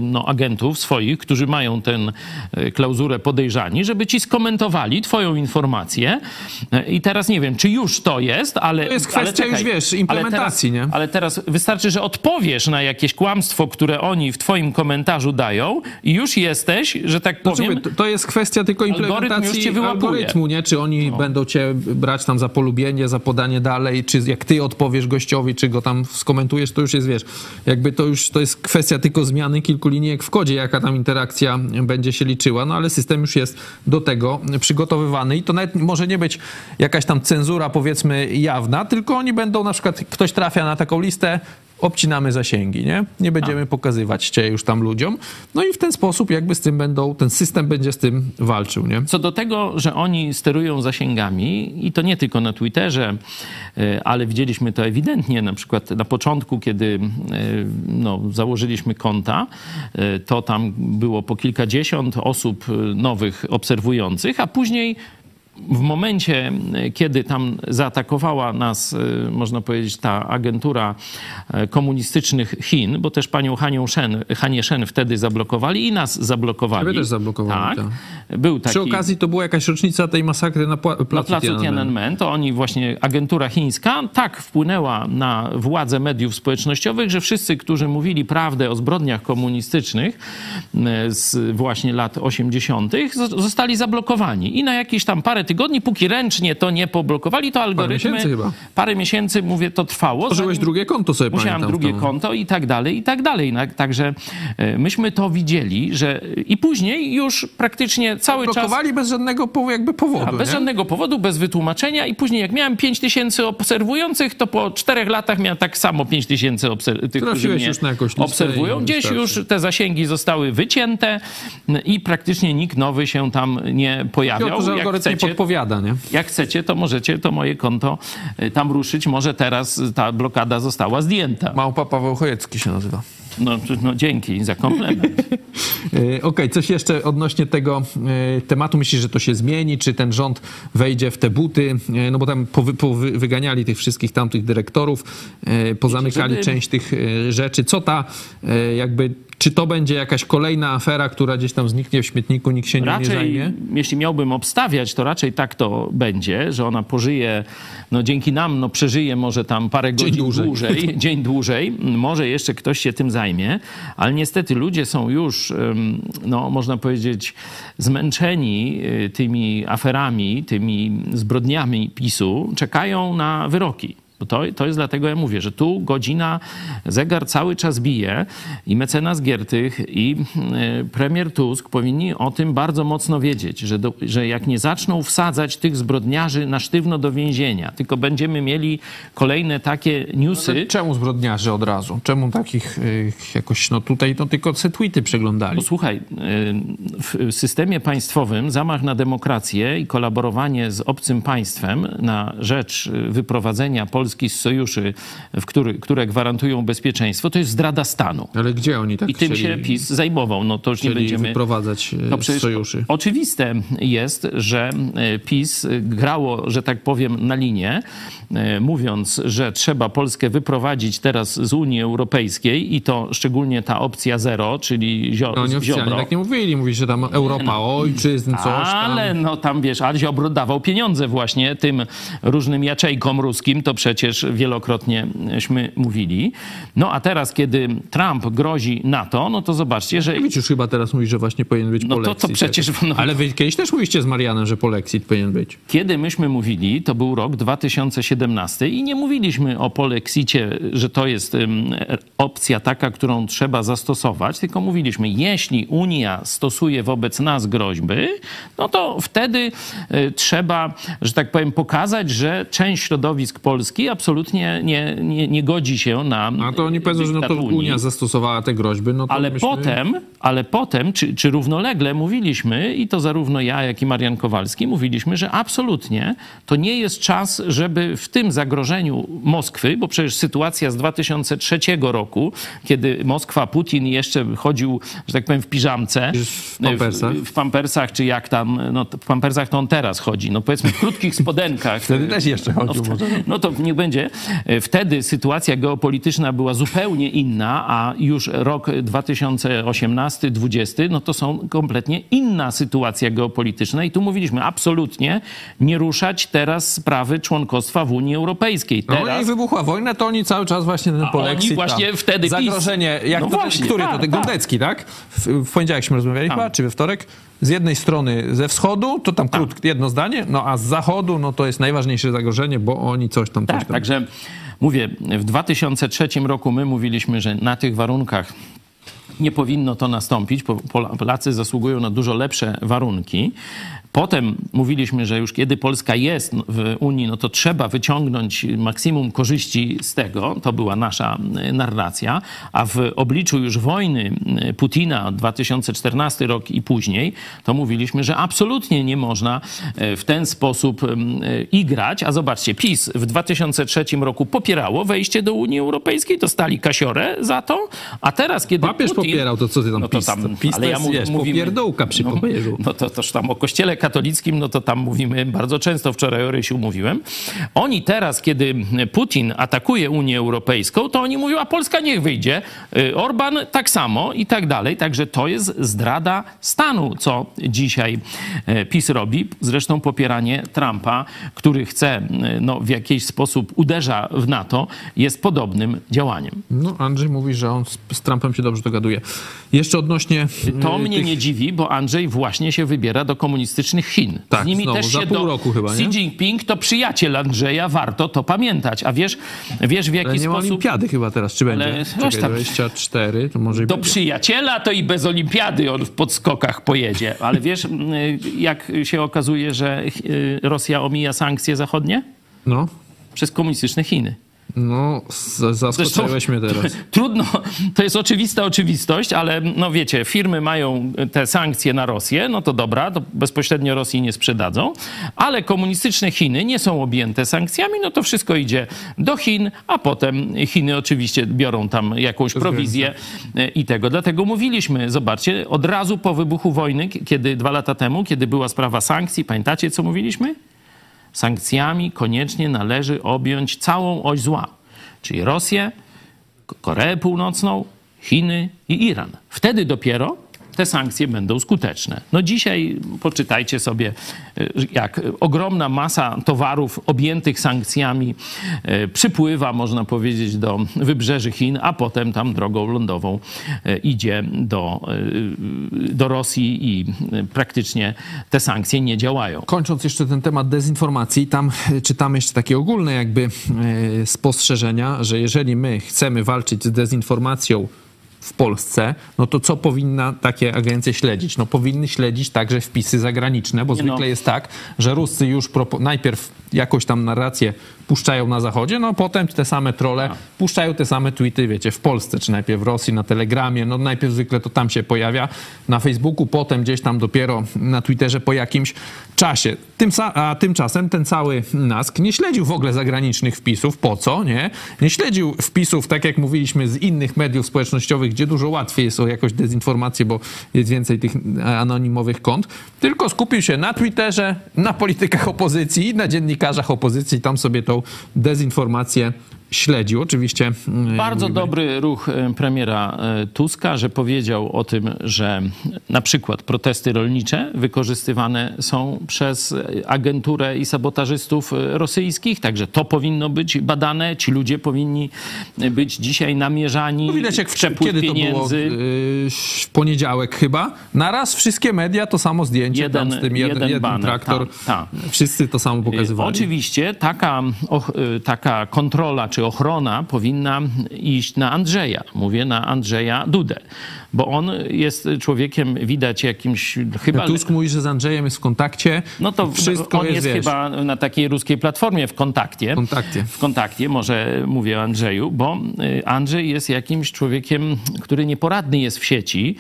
no, agentów swoich, którzy mają tę klauzurę podejrzani, żeby ci skomentowali twoją informację. E, I teraz nie wiem, czy już to jest, ale... To jest ale kwestia już, wiesz, implementacji, ale teraz, nie? Ale teraz wystarczy, że odpowiesz na jakieś kłamstwo, które oni w twoim komentarzu dają i już jesteś, że tak Znaczy, powiem... mówię, to, jest kwestia tylko Algorytm implementacji wyłapuje. algorytmu, nie? Czy oni będą cię brać tam za polubienie, za podanie dalej, czy jak ty odpowiesz gościowi, czy go tam skomentujesz, to już jest, wiesz, jakby to już, to jest kwestia tylko zmiany kilku linijek w kodzie, jaka tam interakcja będzie się liczyła, no ale system już jest do tego przygotowywany i to nawet może nie być jakaś tam cenzura, powiedzmy, jawna, tylko oni będą na przykład, ktoś trafia na taką listę, obcinamy zasięgi, nie? Nie będziemy pokazywać cię już tam ludziom. No i w ten sposób jakby z tym będą, ten system będzie z tym walczył, nie? Co do tego, że oni sterują zasięgami i to nie tylko na Twitterze, e, ale widzieliśmy to ewidentnie na przykład na początku, kiedy e, no, założyliśmy konta, e, to tam było po kilkadziesiąt osób nowych obserwujących, a później w momencie, kiedy tam zaatakowała nas, e, można powiedzieć, ta agentura e, komunistycznych Chin, bo też panią Hanią Shen, Hanię Shen wtedy zablokowali i nas zablokowali. Ciebie też zablokowali, Tak. tak. Był taki... Przy okazji to była jakaś rocznica tej masakry na pła- Na placu, placu Tiananmen. To oni właśnie, agentura chińska, tak wpłynęła na władzę mediów społecznościowych, że wszyscy, którzy mówili prawdę o zbrodniach komunistycznych e, z właśnie lat 80., z- zostali zablokowani. I na jakieś tam parę tygodni, póki ręcznie to nie poblokowali, to algorytmy... miesięcy chyba. Parę miesięcy, mówię, to trwało. Tworzyłeś drugie konto sobie Musiałem pamiętam. drugie konto i tak dalej, i tak dalej. Także e, myśmy to widzieli, że i później już praktycznie cały czas... Blokowali bez żadnego jakby powodu, A bez nie? żadnego powodu, bez wytłumaczenia i później jak miałem 5 tysięcy obserwujących, to po czterech latach miałem tak samo 5 tysięcy obser- tych, którzy Trafiłeś mnie już na jakąś listę obserwują. Gdzieś już te zasięgi zostały wycięte i praktycznie nikt nowy się tam nie pojawiał. to, że Jak chcecie, podpowiada, nie? jak chcecie, to możecie to moje konto y, tam ruszyć. Może teraz ta blokada została zdjęta. Małpa Paweł Chojecki się nazywa. No, no dzięki za komplement. E, Okej, coś jeszcze odnośnie tego e, tematu. Myślisz, że to się zmieni? Czy ten rząd wejdzie w te buty? E, No bo tam powy, powy, wyganiali tych wszystkich tamtych dyrektorów, pozamykali żeby- część tych rzeczy. Co ta jakby Czy to będzie jakaś kolejna afera, która gdzieś tam zniknie w śmietniku, nikt się nią nie Raczej, zajmie? jeśli miałbym obstawiać, to raczej tak to będzie, że ona pożyje, no dzięki nam, no przeżyje może tam parę godzin dłużej. dłużej, dzień dłużej, może jeszcze ktoś się tym zajmie, ale niestety ludzie są już, no można powiedzieć, zmęczeni y, tymi aferami, tymi zbrodniami PiSu, czekają na wyroki. To, to jest dlatego ja mówię, że tu godzina, zegar cały czas bije i mecenas Giertych i y, premier Tusk powinni o tym bardzo mocno wiedzieć, że, do, że jak nie zaczną wsadzać tych zbrodniarzy na sztywno do więzienia, tylko będziemy mieli kolejne takie newsy, Czemu zbrodniarzy od razu? Czemu takich y, jakoś, no tutaj to tylko tweety przeglądali? Posłuchaj, y, w systemie państwowym zamach na demokrację i kolaborowanie z obcym państwem na rzecz wyprowadzenia Polski z sojuszy, w który, które gwarantują bezpieczeństwo, to jest zdrada stanu. Ale gdzie oni tak I tym się chcieli, PiS zajmował. No to już nie będziemy... wyprowadzać y, No z sojuszy? Oczywiste jest, że e, PiS grało, że tak powiem, na linię, e, mówiąc, że trzeba Polskę wyprowadzić teraz z Unii Europejskiej i to szczególnie ta opcja zero, czyli zio, No nieoficjalnie Ziobro. tak nie mówili. Mówi, że tam Europa ojczyzn, coś tam. Ale no tam wiesz, a Ziobro dawał pieniądze właśnie tym różnym jaczejkom ruskim, to przecież wielokrotnieśmy mówili. No a teraz, kiedy Trump grozi NATO, no to zobaczcie, że Wiecie, już chyba teraz mówi, że właśnie powinien być No to- to polexit. przecież, no- Ale wy kiedyś też mówiliście z Marianem, że polexit powinien być. Kiedy myśmy mówili, to był rok 2017 i nie mówiliśmy o polexicie, że to jest opcja taka, którą trzeba zastosować, tylko mówiliśmy, jeśli Unia stosuje wobec nas groźby, no to wtedy y, trzeba, że tak powiem, pokazać, że część środowisk Polski absolutnie nie, nie, nie godzi się na A to oni powiedzą, że no to. Unia zastosowała te groźby, no Ale myśmy... potem, ale potem, czy, czy równolegle mówiliśmy, i to zarówno ja, jak i Marian Kowalski, mówiliśmy, że absolutnie to nie jest czas, żeby w tym zagrożeniu Moskwy, bo przecież sytuacja z 2003 roku, kiedy Moskwa, Putin jeszcze chodził, że tak powiem, w piżamce. W pampersach. W, w pampersach, czy jak tam, no w pampersach to on teraz chodzi, no powiedzmy w krótkich spodenkach. Wtedy też jeszcze chodził No, no to niech będzie. Wtedy sytuacja geopolityczna była zupełnie inna, a już rok 2018-2020, no to są kompletnie inna sytuacja geopolityczna i tu mówiliśmy absolutnie nie ruszać teraz sprawy członkostwa w Unii Europejskiej. No Teraz i wybuchła wojna, to oni cały czas właśnie ten oni polexit. właśnie tam. wtedy Zagrożenie, jak No to, właśnie, który tak, to, ten tak. Gondecki, tak? W, w poniedziałekśmy rozmawiali chyba, czy we wtorek? Z jednej strony ze wschodu, to tam krótkie jedno zdanie, no a z zachodu, no to jest najważniejsze zagrożenie, bo oni coś tam, coś Tak, tam. także mówię, w 2003 roku my mówiliśmy, że na tych warunkach nie powinno to nastąpić. Po- Pola- Polacy zasługują na dużo lepsze warunki. Potem mówiliśmy, że już kiedy Polska jest w Unii, no to trzeba wyciągnąć maksimum korzyści z tego. To była nasza e, narracja. A w obliczu już wojny e, Putina 2014 rok i później, to mówiliśmy, że absolutnie nie można e, w ten sposób igrać. A zobaczcie, PiS w 2003 roku popierało wejście do Unii Europejskiej, dostali kasiorę za to, a teraz, kiedy Papież Putin... popierał to, co ty tam No to PiS, tam, PiS ale to ja jest, mówimy, popierdółka przy no, papieżu. no to toż tam o kościele katolickim, no to tam mówimy bardzo często, wczoraj o Rysiu mówiłem. Oni teraz, kiedy Putin atakuje Unię Europejską, to oni mówią, a Polska niech wyjdzie, Y, Orban tak samo i tak dalej. Także to jest zdrada stanu, co dzisiaj e, PiS robi. Zresztą popieranie Trumpa, który chce, e, no, w jakiś sposób uderza w NATO, jest podobnym działaniem. No, Andrzej mówi, że on z, z Trumpem się dobrze dogaduje. Jeszcze odnośnie... To y, mnie tych- nie dziwi, bo Andrzej właśnie się wybiera do komunistycznych Chin. Tak, Z nimi znowu, też się do... chyba, Xi nie? Jinping to przyjaciel Andrzeja, warto to pamiętać. A wiesz, wiesz w jaki Ale nie ma sposób... olimpiady chyba teraz, czy będzie? Ale Czekaj, weź tam- 24, to może Do będzie. przyjaciela to i bez olimpiady on w podskokach pojedzie. Ale wiesz, jak się okazuje, że y, Rosja omija sankcje zachodnie? No, Przez komunistyczne Chiny. No, zaskoczyłeś mnie teraz. Trudno, to jest oczywista oczywistość, ale no wiecie, firmy mają te sankcje na Rosję, no to dobra, to bezpośrednio Rosji nie sprzedadzą, ale komunistyczne Chiny nie są objęte sankcjami, no to wszystko idzie do Chin, a potem Chiny oczywiście biorą tam jakąś prowizję e, i tego. Dlatego mówiliśmy, zobaczcie, od razu po wybuchu wojny, kiedy dwa lata temu, kiedy była sprawa sankcji, pamiętacie co mówiliśmy? Sankcjami koniecznie należy objąć całą oś zła, czyli Rosję, Koreę Północną, Chiny i Iran. Wtedy dopiero te sankcje będą skuteczne. No dzisiaj poczytajcie sobie, e, jak ogromna masa towarów objętych sankcjami e, przypływa, można powiedzieć, do wybrzeży Chin, a potem tam drogą lądową e, idzie do, do Rosji i praktycznie te sankcje nie działają. Kończąc jeszcze ten temat dezinformacji, tam czytamy jeszcze takie ogólne jakby spostrzeżenia, że jeżeli my chcemy walczyć z dezinformacją w Polsce, no to co powinna takie agencje śledzić? No powinny śledzić także wpisy zagraniczne, bo zwykle no. jest tak, że Ruscy już najpierw jakoś tam narrację puszczają na zachodzie, no potem te same trole no. puszczają te same tweety, wiecie, w Polsce, czy najpierw w Rosji, na Telegramie, no najpierw zwykle to tam się pojawia, na Facebooku, potem gdzieś tam dopiero na Twitterze po jakimś czasie. Tym, a tymczasem ten cały NASK nie śledził w ogóle zagranicznych wpisów, po co, nie? Nie śledził wpisów, tak jak mówiliśmy, z innych mediów społecznościowych, gdzie dużo łatwiej jest o jakąś dezinformację, bo jest więcej tych anonimowych kont, tylko skupił się na Twitterze, na politykach opozycji, na dziennikarzach opozycji, tam sobie tą dezinformację śledził. Oczywiście. Mm, Bardzo dobry ruch e, premiera e, Tuska, że powiedział o tym, że na przykład protesty rolnicze wykorzystywane są przez agenturę i sabotażystów e, rosyjskich, także to powinno być badane. Ci ludzie powinni być dzisiaj namierzani. No widać jak w, kiedy pieniędzy. to było? W poniedziałek chyba. Naraz wszystkie media to samo zdjęcie jeden, tam z tym jeden, jeden, traktor. Ta, ta. Wszyscy to samo pokazywali. Oczywiście taka, taka kontrola czy ochrona powinna iść na Andrzeja. Mówię na Andrzeja Dudę bo on jest człowiekiem, widać jakimś chyba... Tusk mówi, że z Andrzejem jest w kontakcie. No to wszystko on jest, jest chyba na takiej ruskiej platformie w kontakcie. kontakcie. W kontakcie, może mówię o Andrzeju, bo y, Andrzej jest jakimś człowiekiem, który nieporadny jest w sieci,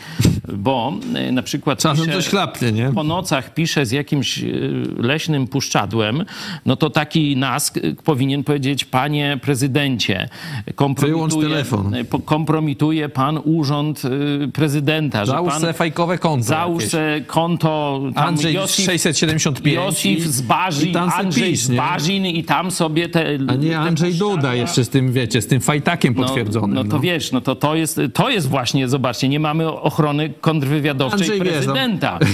bo y, na przykład Czasem pisze, chlapnie, nie? po nocach pisze z jakimś y, leśnym puszczadłem, no to taki nask powinien powiedzieć, panie prezydencie, kompromituje, kompromituje pan urząd prezydenta. Załóż pan, se fajkowe konto. Załóż se konto. Andrzej Josif, 675. Josif z Barzin, Andrzej pisz, z Barzin i tam sobie te... A nie Andrzej Duda jeszcze z tym, wiecie, z tym fajtakiem no, potwierdzonym. No, no to wiesz, no to, to, jest, to jest właśnie, zobaczcie, nie mamy ochrony kontrwywiadowczej Andrzej prezydenta.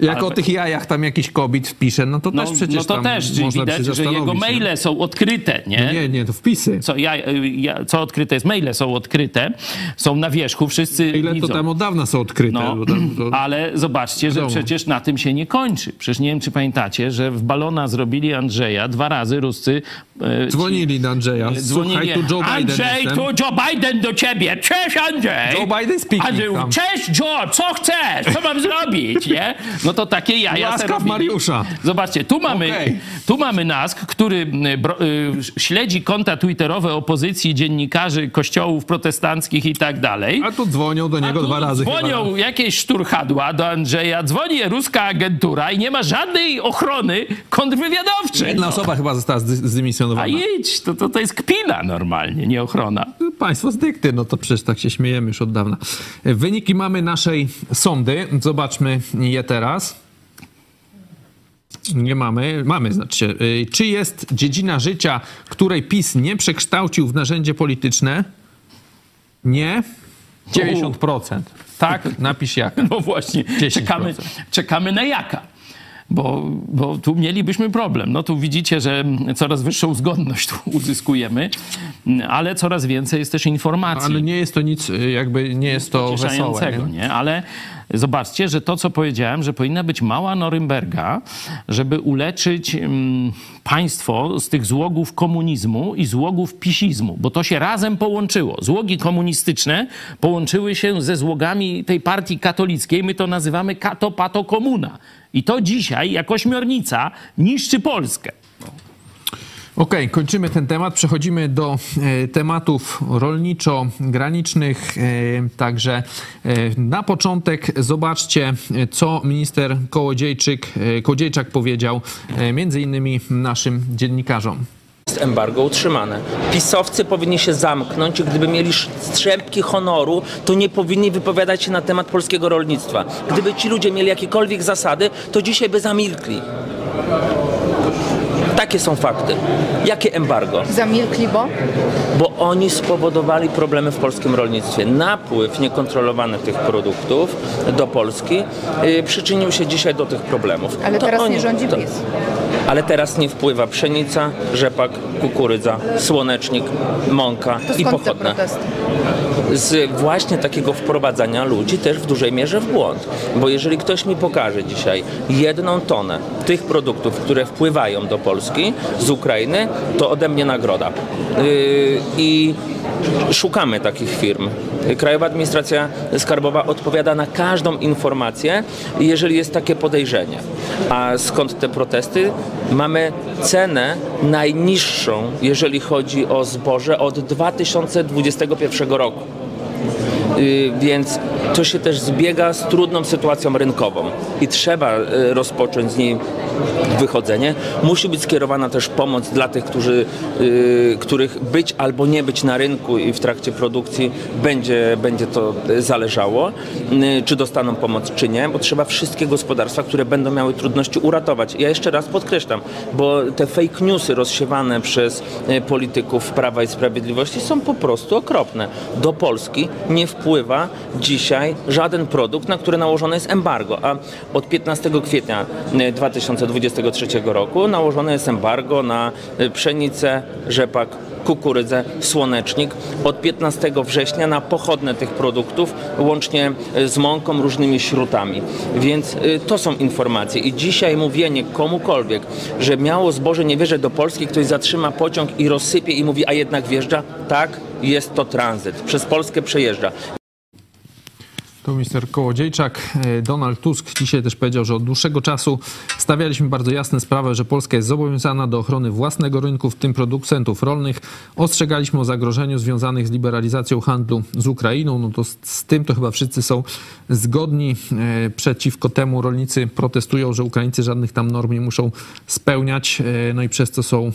Jak Ale... o tych jajach tam jakiś kobiet pisze, no to no, też przecież No to też, widać, że jego maile są odkryte, nie? Nie, nie, to wpisy. Co, ja, ja, co odkryte jest? Maile są odkryte, są na wierzchu, wszyscy Maile widzą. to tam od dawna są odkryte. No, to... Ale zobaczcie, że przecież na tym się nie kończy. Przecież nie wiem, czy pamiętacie, że w balona zrobili Andrzeja, dwa razy Ruscy... E, dzwonili do Andrzeja. Dzwonili. Słuchaj, tu Joe Biden Andrzej, jestem. tu Joe Biden do ciebie. Cześć, Andrzej! Joe Biden speaking Andrzej, Cześć, Joe, co chcesz? Co mam zrobić, nie? No to takie jaja Łaskaw Mariusza. Zobaczcie, tu mamy, okay. tu mamy NASK, który y, bro, y, śledzi konta twitterowe opozycji, dziennikarzy, kościołów protestanckich i tak dalej. A tu dzwonią do niego dwa razy. Dzwonią chyba. jakieś szturchadła do Andrzeja, dzwoni ruska agentura i nie ma żadnej ochrony kontrwywiadowczej. Jedna no. osoba chyba została zdymisjonowana. A idź, to, to, to jest kpina normalnie, nie ochrona. Państwo z dykty, no to przecież tak się śmiejemy już od dawna. Wyniki mamy naszej sądy. Zobaczmy je teraz. Nie mamy. Mamy, znaczy. Czy jest dziedzina życia, której PiS nie przekształcił w narzędzie polityczne? Nie. 90%. Tak, napisz jaka. No właśnie, czekamy, czekamy na jaka bo, bo tu mielibyśmy problem. No tu widzicie, że coraz wyższą zgodność tu uzyskujemy, ale coraz więcej jest też informacji. Ale nie jest to nic, jakby nie jest to wesołe. Nie? nie? Ale zobaczcie, że to, co powiedziałem, że powinna być mała Norymberga, żeby uleczyć mm, państwo z tych złogów komunizmu i złogów pisizmu, bo to się razem połączyło. Złogi komunistyczne połączyły się ze złogami tej partii katolickiej, my to nazywamy kato-pato komuna. I to dzisiaj, jako ośmiornica, niszczy Polskę. Okej, okay, kończymy ten temat. Przechodzimy do e, tematów rolniczo-granicznych. E, także e, na początek zobaczcie, co minister Kołodziejczyk, e, Kołodziejczak powiedział e, między innymi naszym dziennikarzom jest embargo utrzymane. Pisowcy powinni się zamknąć gdyby mieli strzępki honoru, to nie powinni wypowiadać się na temat polskiego rolnictwa. Gdyby ci ludzie mieli jakiekolwiek zasady, to dzisiaj by zamilkli. Takie są fakty. Jakie embargo? Zamilkli, bo? Bo oni spowodowali problemy w polskim rolnictwie. Napływ niekontrolowany tych produktów do Polski y, przyczynił się dzisiaj do tych problemów. Ale To teraz oni- nie rządzi to- PiS. Ale teraz nie wpływa pszenica, rzepak, kukurydza, słonecznik, mąka To i pochodne z właśnie takiego wprowadzania ludzi też w dużej mierze w błąd. Bo jeżeli ktoś mi pokaże dzisiaj jedną tonę tych produktów, które wpływają do Polski z Ukrainy, to ode mnie nagroda. Yy, I szukamy takich firm. Krajowa Administracja Skarbowa odpowiada na każdą informację, jeżeli jest takie podejrzenie. A skąd te protesty? Mamy cenę najniższą, jeżeli chodzi o zboże od 2021 roku. Y, Więc to się też zbiega z trudną sytuacją rynkową i trzeba y, rozpocząć z niej wychodzenie. Musi być skierowana też pomoc dla tych, którzy, y, których być albo nie być na rynku i w trakcie produkcji będzie, będzie to zależało, czy dostaną pomoc, czy nie, bo trzeba wszystkie gospodarstwa, które będą miały trudności uratować. Ja jeszcze raz podkreślam, bo te fake newsy rozsiewane przez polityków Prawa i Sprawiedliwości są po prostu okropne. Do Polski nie wpływa dzisiaj żaden produkt, na który nałożone jest embargo, a od 15 kwietnia y, 2023 roku nałożone jest embargo na y, pszenicę, rzepak, kukurydzę, słonecznik. Od 15 września na pochodne tych produktów, łącznie y, z mąką, różnymi śrutami. Więc to są informacje. I dzisiaj mówienie komukolwiek, że miało zboże nie wierzy do Polski, ktoś zatrzyma pociąg i rozsypie i mówi, a jednak wjeżdża, tak, jest to tranzyt. Przez Polskę przejeżdża. To minister Kołodziejczak. E, Donald Tusk dzisiaj też powiedział, że od dłuższego czasu stawialiśmy bardzo jasne sprawę, że Polska jest zobowiązana do ochrony własnego rynku, w tym producentów rolnych. Ostrzegaliśmy o zagrożeniu związanych z liberalizacją handlu z Ukrainą. No to z, z tym to chyba wszyscy są zgodni. E, Przeciwko temu rolnicy protestują, że Ukraińcy żadnych tam norm nie muszą spełniać, e, no i przez to są,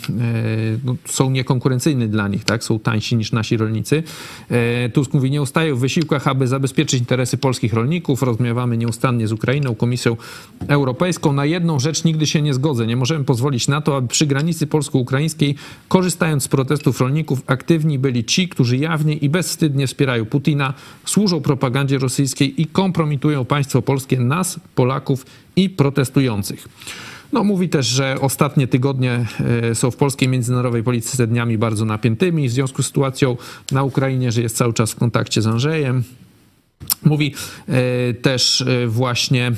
no, są niekonkurencyjni dla nich, tak? Są tańsi niż nasi rolnicy. Tusk mówi, nie ustaje w wysiłkach, aby zabezpieczyć interesy polskich rolników. Rozmawiamy nieustannie z Ukrainą, Komisją Europejską. Na jedną rzecz nigdy się nie zgodzę. Nie możemy pozwolić na to, aby przy granicy polsko-ukraińskiej, korzystając z protestów rolników, aktywni byli ci, którzy jawnie i bezwstydnie wspierają Putina, służą propagandzie rosyjskiej i kompromitują państwo polskie, nas, Polaków i protestujących. No, mówi też, że ostatnie tygodnie e, są w polskiej międzynarodowej polityce dniami bardzo napiętymi w związku z sytuacją na Ukrainie, że jest cały czas w kontakcie z Andrzejem. Mówi e, też e, właśnie e,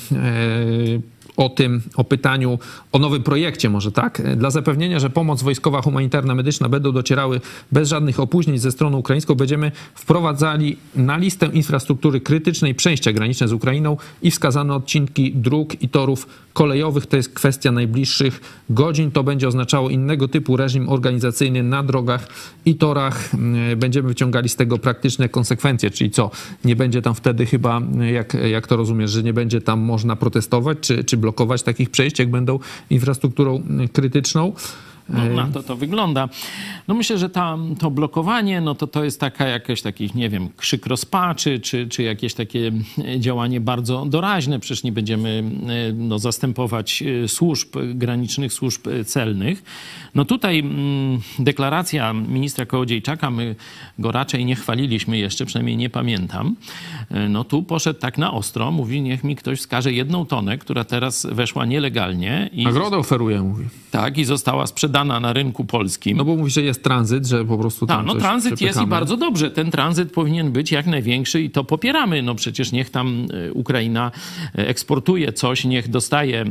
o tym, o pytaniu o nowym projekcie może, tak? Dla zapewnienia, że pomoc wojskowa, humanitarna, medyczna będą docierały bez żadnych opóźnień ze stroną ukraińską, będziemy wprowadzali na listę infrastruktury krytycznej przejścia graniczne z Ukrainą i wskazane odcinki dróg i torów kolejowych. To jest kwestia najbliższych godzin. To będzie oznaczało innego typu reżim organizacyjny na drogach i torach. E, Będziemy wyciągali z tego praktyczne konsekwencje, czyli co? Nie będzie tam wtedy chyba, jak, jak to rozumiesz, że nie będzie tam można protestować czy, czy blokować takich przejść, jak będą infrastrukturą krytyczną. No, na to to wygląda. No myślę, że ta, to blokowanie, no to to jest taka jakaś taki, nie wiem, krzyk rozpaczy, czy, czy jakieś takie działanie bardzo doraźne. Przecież nie będziemy e, no, zastępować e, służb granicznych, służb e, celnych. No tutaj mm, deklaracja ministra Kołodziejczaka, my go raczej nie chwaliliśmy jeszcze, przynajmniej nie pamiętam. No tu poszedł tak na ostro, mówi, niech mi ktoś wskaże jedną tonę, która teraz weszła nielegalnie i, Nagrodę oferuje, mówi. tak, i została sprzedana na rynku polskim. No bo mówi, że jest tranzyt, że po prostu tam Tak, no tranzyt jest i przepychamy. bardzo dobrze. Ten tranzyt powinien być jak największy i to popieramy. No przecież niech tam e, Ukraina e, eksportuje coś, niech dostaje e,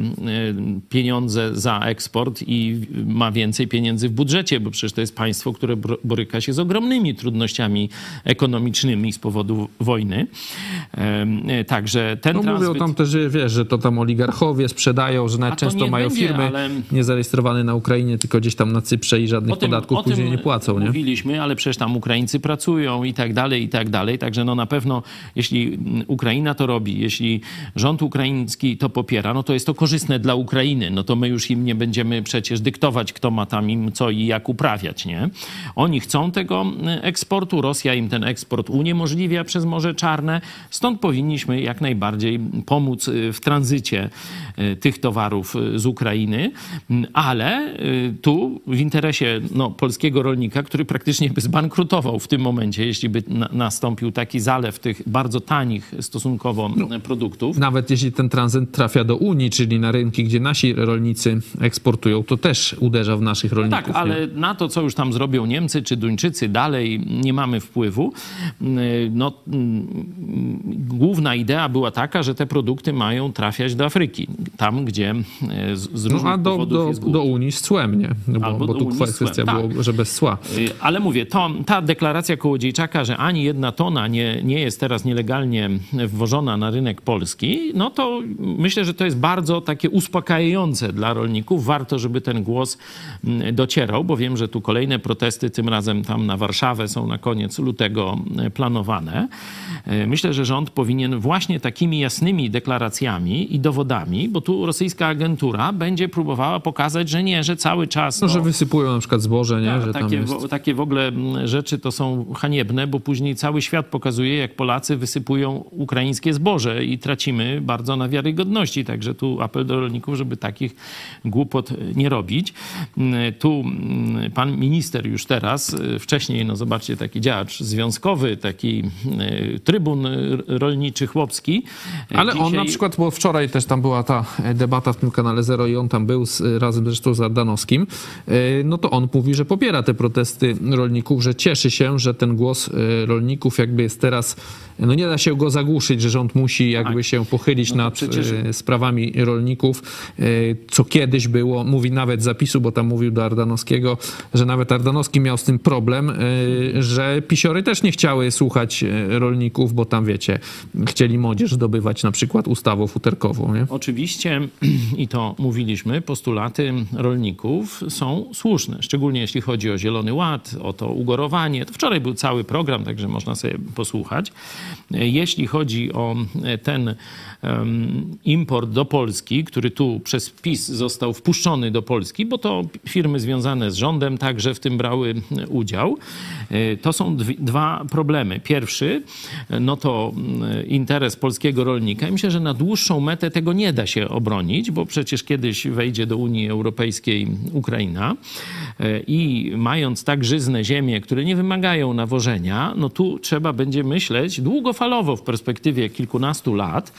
pieniądze za eksport i ma więcej pieniędzy w budżecie, bo przecież to jest państwo, które boryka się z ogromnymi trudnościami ekonomicznymi z powodu wojny. Także ten No tranzyt... mówią tam też, że wiesz, że to tam oligarchowie sprzedają, że niech mają będzie, firmy ale- niezarejestrowane na Ukrainie, tylko gdzieś tam na Cyprze i żadnych podatków później nie płacą, nie? Mówiliśmy, ale przecież tam Ukraińcy pracują i tak dalej, i tak dalej. Także no na pewno, jeśli Ukraina to robi, jeśli rząd ukraiński to popiera, no to jest to korzystne dla Ukrainy. No to my już im nie będziemy przecież dyktować, kto ma tam im co i jak uprawiać, nie? Oni chcą tego eksportu, Rosja im ten eksport uniemożliwia przez Morze Czarne, stąd powinniśmy jak najbardziej pomóc y, w tranzycie y, tych towarów y, z Ukrainy, ale y, tu w interesie no, polskiego rolnika, który praktycznie by zbankrutował w tym momencie, jeśli by na, nastąpił taki zalew tych bardzo tanich stosunkowo No. produktów. Nawet jeśli ten tranzyt trafia do Unii, czyli na rynki, gdzie nasi rolnicy eksportują, to też uderza w naszych rolników. Tak, nie? ale na to, co już tam zrobią Niemcy czy Duńczycy, dalej nie mamy wpływu. No, mm, główna idea była taka, że te produkty mają trafiać do Afryki, tam, gdzie e, z, z różnych No, a do, powodów do, do Unii z cłem, nie? Bo, Albo bo tu kwestia tak. było, że bez cła. Y, Ale mówię, to, ta deklaracja Kołodziejczaka, że ani jedna tona nie, nie jest teraz nielegalnie wwożona na rynek polski, no to myślę, że to jest bardzo takie uspokajające dla rolników. Warto, żeby ten głos mm, docierał, bo wiem, że tu kolejne protesty, tym razem tam na Warszawę są na koniec lutego e, planowane. E, Myślę, że rząd powinien właśnie takimi jasnymi deklaracjami i dowodami, bo tu rosyjska agentura będzie próbowała pokazać, że nie, że cały czas... No, że wysypują na przykład zboże, nie? że tam takie, w, takie w ogóle rzeczy to są haniebne, bo później cały świat pokazuje, jak Polacy wysypują ukraińskie zboże i tracimy bardzo na wiarygodności. Także tu apel do rolników, żeby takich głupot nie robić. Tu pan minister już teraz, y, wcześniej, no zobaczcie, taki działacz związkowy, taki trybun rolniczy chłopski. y, Ale on dzisiaj- na przykład, bo wczoraj też tam była ta e, debata w tym kanale Zero i on tam był z, razem zresztą z Ardanowskim, e, no to on mówi, że popiera te protesty rolników, że cieszy się, że ten głos e, rolników jakby jest teraz, no nie da się go zagłuszyć, że rząd musi jakby się pochylić No nad przecież- e, sprawami rolników, e, co kiedyś było, mówi nawet z zapisu, bo tam mówił do Ardanowskiego, że nawet Ardanowski miał z tym problem, e, że pisiory też nie chciały słuchać e, rolników, bo tam wiecie, chcieli młodzież zdobywać na przykład ustawą futerkową, nie? Oczywiście, i to mówiliśmy, postulaty rolników są słuszne, szczególnie jeśli chodzi o Zielony Ład, o to ugorowanie. To wczoraj był cały program, także można sobie posłuchać. Jeśli chodzi o ten em, import do Polski, który tu przez PiS został wpuszczony do Polski, bo to firmy związane z rządem także w tym brały udział, e, to są dwa problemy. Pierwszy, no to interes polskiego rolnika. Myślę, że na dłuższą metę tego nie da się obronić, bo przecież kiedyś wejdzie do Unii Europejskiej Ukraina e, i mając tak żyzne ziemie, które nie wymagają nawożenia, no tu trzeba będzie myśleć długofalowo w perspektywie kilkunastu lat,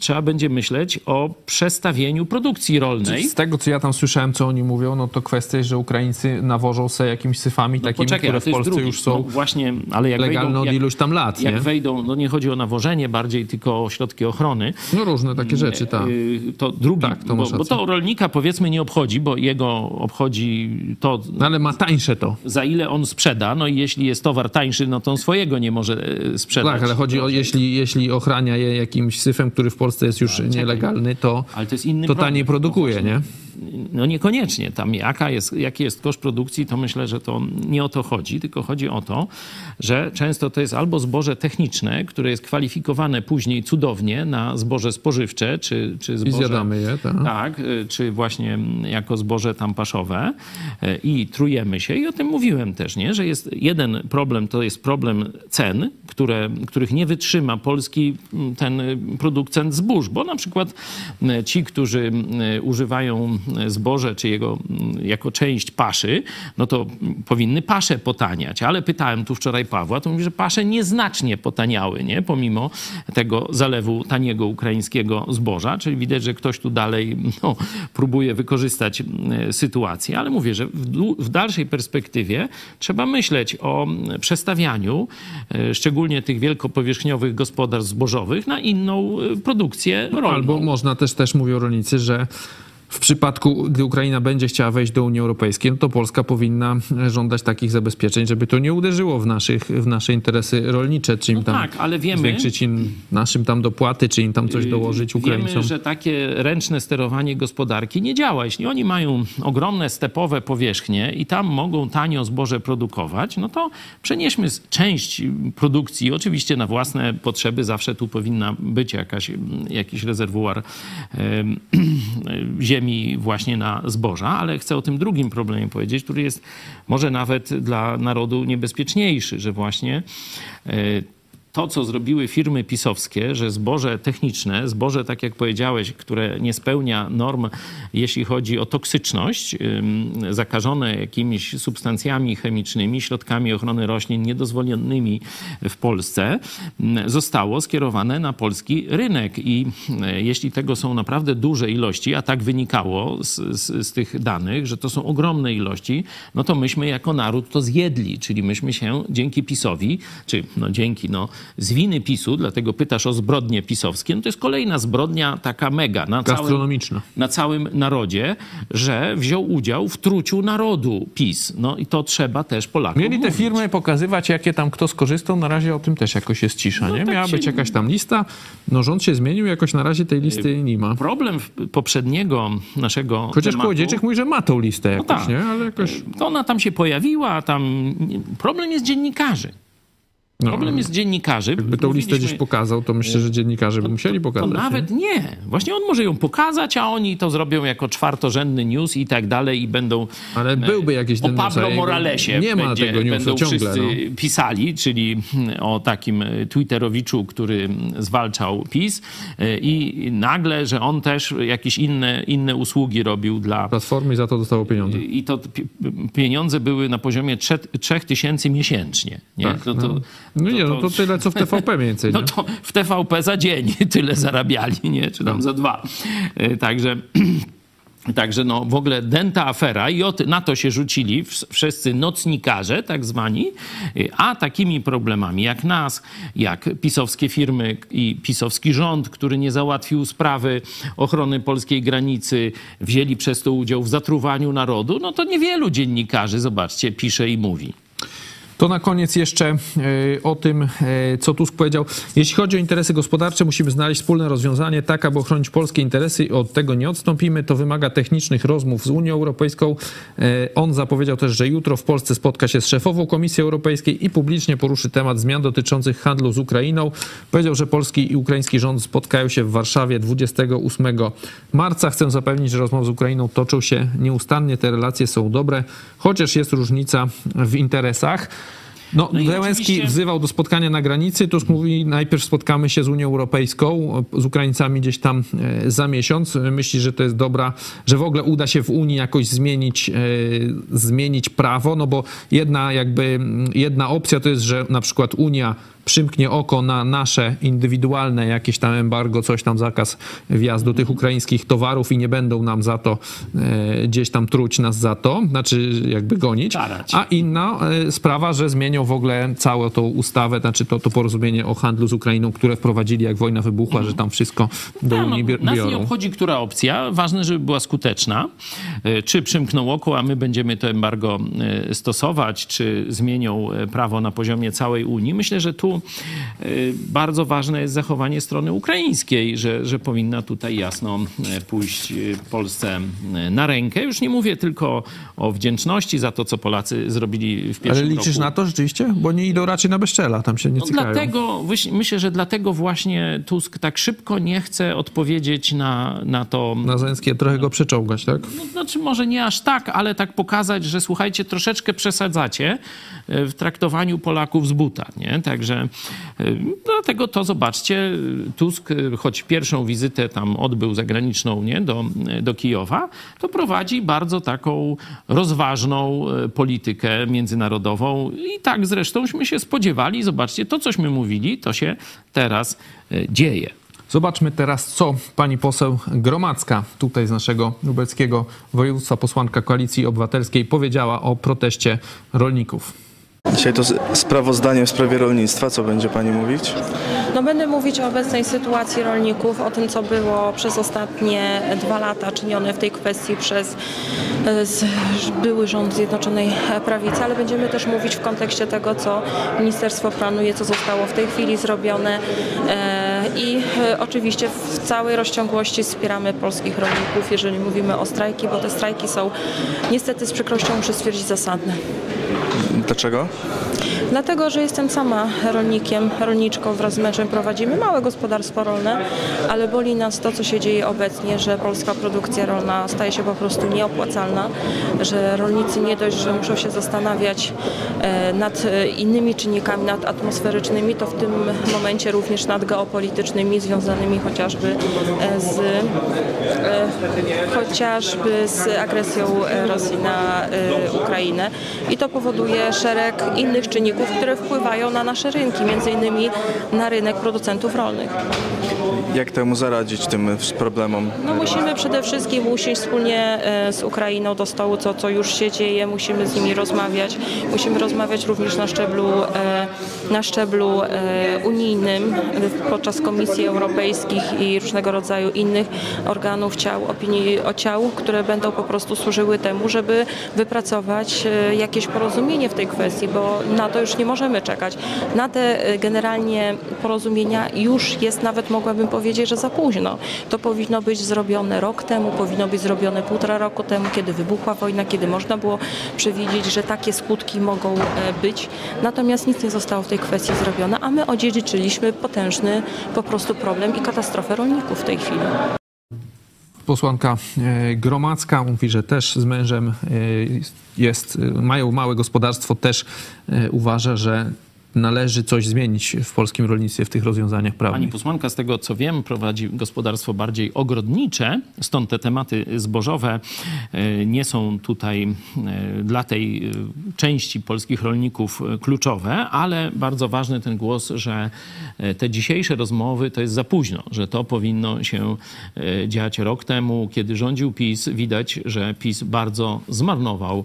trzeba będzie myśleć o przestawieniu produkcji rolnej. Z tego, co ja tam słyszałem, co oni mówią, no to kwestia jest, że Ukraińcy nawożą se jakimiś syfami takimi, Poczekaj, które w Polsce drugi. już są No właśnie, ale jak legalne wejdą, od jak, iluś tam lat, jak nie? wejdą, no nie chodzi o nawożenie bardziej, tylko o środki ochrony, No różne takie rzeczy, tak. Y, to drugi, Tak, to bo, bo to rolnika powiedzmy nie obchodzi, bo jego obchodzi to, No ale ma tańsze to. za ile on sprzeda. No i jeśli jest towar tańszy, no to on swojego nie może e, sprzedać. Tak, ale chodzi o, jeśli, jeśli ochrania je jakimś syfem, który w Polsce jest już nielegalny, to, Ale to jest inny to taniej produkuje, No nie? No niekoniecznie. Tam jaka jest, jaki jest koszt produkcji, to myślę, że to nie o to chodzi, tylko chodzi o to, że często to jest albo zboże techniczne, które jest kwalifikowane później cudownie na zboże spożywcze, czy, czy I zboże... zjadamy je, tak. Tak, y, czy właśnie jako zboże tam paszowe y, i trujemy się. I o tym mówiłem też, nie? że jest jeden problem, to jest problem cen, które, których nie wytrzyma polski mm, ten y, producent zbóż, bo na przykład ci, którzy używają zboże, czy jego mm, jako część paszy, no to mm, powinny pasze potaniać, ale pytałem tu wczoraj Pawła, to mówi, że pasze nieznacznie potaniały, nie? pomimo tego zalewu taniego ukraińskiego zboża, czyli widać, że ktoś tu dalej no, próbuje wykorzystać e, sytuację, ale mówię, że w, w dalszej perspektywie trzeba myśleć o mm, przestawianiu e, szczególnie tych wielkopowierzchniowych gospodarstw zbożowych na inną e, produkcję rolną. Albo można też, też mówią rolnicy, że w przypadku, gdy Ukraina będzie chciała wejść do Unii Europejskiej, no to Polska powinna żądać takich zabezpieczeń, żeby to nie uderzyło w, naszych, w nasze interesy rolnicze, czy im No tam tak, ale wiemy- zwiększyć im naszym tam dopłaty, czy im tam coś dołożyć Ukraińcom. Wiemy, że takie ręczne sterowanie gospodarki nie działa. Jeśli oni mają ogromne stepowe powierzchnie i tam mogą tanio zboże produkować, no to przenieśmy część produkcji, oczywiście na własne potrzeby, zawsze tu powinna być jakaś, jakiś rezerwuar em, ziemi właśnie na zboża, ale chcę o tym drugim problemie powiedzieć, który jest może nawet dla narodu niebezpieczniejszy, że właśnie e, to, co zrobiły firmy pisowskie, że zboże techniczne, zboże, tak jak powiedziałeś, które nie spełnia norm, jeśli chodzi o toksyczność, zakażone jakimiś substancjami chemicznymi, środkami ochrony roślin niedozwolonymi w Polsce, zostało skierowane na polski rynek. I jeśli tego są naprawdę duże ilości, a tak wynikało z, z, z tych danych, że to są ogromne ilości, no to myśmy jako naród to zjedli, czyli myśmy się dzięki PiSowi, czy no dzięki, no z winy PiSu, dlatego pytasz o zbrodnie pisowskie, no to jest kolejna zbrodnia taka mega na całym, na całym narodzie, że wziął udział w truciu narodu PiS. No i to trzeba też Polakom Mieli te mówić. firmy pokazywać, jakie tam kto skorzystał. Na razie o tym też jakoś jest cisza, No nie? tak Miała się- być jakaś tam lista. No rząd się zmienił, jakoś na razie tej listy nie ma. Problem poprzedniego naszego Chociaż tematu, Kołodziejczyk mówi, że ma tą listę jakoś, tak. nie? Ale jakoś... to ona tam się pojawiła, tam problem jest dziennikarzy. No, Problem jest dziennikarzy. Jakby tą listę gdzieś pokazał, to myślę, że dziennikarze by musieli To pokazać. nawet nie? nie. Właśnie on może ją pokazać, a oni to zrobią jako czwartorzędny news i tak dalej i będą Ale byłby jakiś o ten a Pablo Moralesie Nie ma będzie, tego newsa będą ciągle. wszyscy No. pisali, czyli hmm, o takim e, Twitterowiczu, który mm, zwalczał PiS e, i nagle, że on też jakieś inne, inne usługi robił dla Platformy i za to dostało pieniądze. i to pi- pieniądze były na poziomie 3 tysięcy miesięcznie. Nie? Tak, no, to, No nie, no to tyle, co w TVP mniej więcej. no nie? to w TVP za dzień tyle zarabiali, nie? Czy tam No. za dwa. E, Także... Także no w ogóle dęta afera i od, na to się rzucili wsz- wszyscy nocnikarze, tak zwani, y, a takimi problemami jak nas, jak pisowskie firmy i pisowski rząd, który nie załatwił sprawy ochrony polskiej granicy, wzięli przez to udział w zatruwaniu narodu, no to niewielu dziennikarzy, zobaczcie, pisze i mówi. To na koniec jeszcze e, o tym, e, co Tusk powiedział. Jeśli chodzi o interesy gospodarcze, musimy znaleźć wspólne rozwiązanie tak, aby ochronić polskie interesy i od tego nie odstąpimy. To wymaga technicznych rozmów z Unią Europejską. E, On zapowiedział też, że jutro w Polsce spotka się z szefową Komisji Europejskiej i publicznie poruszy temat zmian dotyczących handlu z Ukrainą. Powiedział, że polski i ukraiński rząd spotkają się w Warszawie 28 marca. Chcę zapewnić, że rozmowy z Ukrainą toczą się nieustannie. Te relacje są dobre, chociaż jest różnica w interesach. No, No Zełenski oczywiście- wzywał do spotkania na granicy. Tusk mówi, najpierw spotkamy się z Unią Europejską, z Ukraińcami gdzieś tam e, za miesiąc. Myśli, że to jest dobra, że w ogóle uda się w Unii jakoś zmienić, e, zmienić prawo, no bo jedna jakby, jedna opcja to jest, że na przykład Unia przymknie oko na nasze indywidualne jakieś tam embargo, coś tam zakaz wjazdu tych ukraińskich towarów i nie będą nam za to e, gdzieś tam truć nas za to, znaczy jakby gonić. A inna e, sprawa, że zmienią w ogóle całą tą ustawę, znaczy to, to porozumienie o handlu z Ukrainą, które wprowadzili jak wojna wybuchła, że tam wszystko do Ja, no, Unii bior- nas nie biorą. obchodzi, która opcja. Ważne, żeby była skuteczna. E, Czy przymkną oko, a my będziemy to embargo e, stosować, czy zmienią e, prawo na poziomie całej Unii. Myślę, że tu e, bardzo ważne jest zachowanie strony ukraińskiej, że, że powinna tutaj jasno e, pójść e, Polsce na rękę. Już nie mówię tylko o wdzięczności za to, co Polacy zrobili w pierwszym Ale liczysz roku. na to rzeczywiście? Bo nie idą raczej na bezczela, tam się nie No cykają. dlatego, myślę, że dlatego właśnie Tusk tak szybko nie chce odpowiedzieć na, na to. Na Zęskie trochę go przeczołgać, tak? No, znaczy może nie aż tak, ale tak pokazać, że słuchajcie, troszeczkę przesadzacie w traktowaniu Polaków z buta, nie? Także dlatego to zobaczcie, Tusk, choć pierwszą wizytę tam odbył zagraniczną, nie? Do, do Kijowa, to prowadzi bardzo taką rozważną e, politykę międzynarodową i tak zresztąśmy się spodziewali. Zobaczcie, to cośmy mówili, to się teraz e, dzieje. Zobaczmy teraz, co pani poseł Gromacka, tutaj z naszego lubelskiego województwa, posłanka Koalicji Obywatelskiej, powiedziała o proteście rolników. Dzisiaj to sprawozdanie w sprawie rolnictwa. Co będzie Pani mówić? No będę mówić o obecnej sytuacji rolników, o tym, co było przez ostatnie dwa lata czynione w tej kwestii przez e, były rząd Zjednoczonej Prawicy, ale będziemy też mówić w kontekście tego, co ministerstwo planuje, co zostało w tej chwili zrobione e, i e, oczywiście w całej rozciągłości wspieramy polskich rolników, jeżeli mówimy o strajki, bo te strajki są niestety z przykrością muszę stwierdzić zasadne. Dlaczego? Dlatego, że jestem sama rolnikiem, rolniczką, wraz z mężem prowadzimy małe gospodarstwo rolne, ale boli nas to, co się dzieje obecnie, że polska produkcja rolna staje się po prostu nieopłacalna, że rolnicy nie dość, że muszą się zastanawiać e, nad innymi czynnikami, nad atmosferycznymi, to w tym momencie również nad geopolitycznymi, związanymi chociażby z, e, chociażby z agresją Rosji na e, Ukrainę. I to powoduje szereg innych czynników, które wpływają na nasze rynki, między innymi na rynek producentów rolnych. Jak temu zaradzić tym problemom? No musimy przede wszystkim usiąść wspólnie e, z Ukrainą do stołu, co, co już się dzieje, musimy z nimi rozmawiać. Musimy rozmawiać również na szczeblu, e, na szczeblu e, unijnym, podczas Komisji Europejskich i różnego rodzaju innych organów ciał, opinii o ciał, które będą po prostu służyły temu, żeby wypracować jakieś porozumienie w tej kwestii, bo na to już nie możemy czekać. Na te e, generalnie porozumienia już jest nawet, mogłabym powiedzieć, że za późno. To powinno być zrobione rok temu, powinno być zrobione półtora roku temu, kiedy wybuchła wojna, kiedy można było przewidzieć, że takie skutki mogą e, być. Natomiast nic nie zostało w tej kwestii zrobione, a my odziedziczyliśmy potężny po prostu problem i katastrofę rolników w tej chwili. Posłanka e, Gromacka. Mówi, że też z mężem e, jest, mają małe gospodarstwo, też e, uważa, że należy coś zmienić w polskim rolnictwie w tych rozwiązaniach Pani prawnych. posłanka, z tego co wiem, prowadzi gospodarstwo bardziej ogrodnicze, stąd te tematy zbożowe e, nie są tutaj e, dla tej e, części polskich rolników kluczowe, ale bardzo ważny ten głos, że te dzisiejsze rozmowy to jest za późno, że to powinno się dziać rok temu, kiedy rządził PiS. Widać, że PiS bardzo zmarnował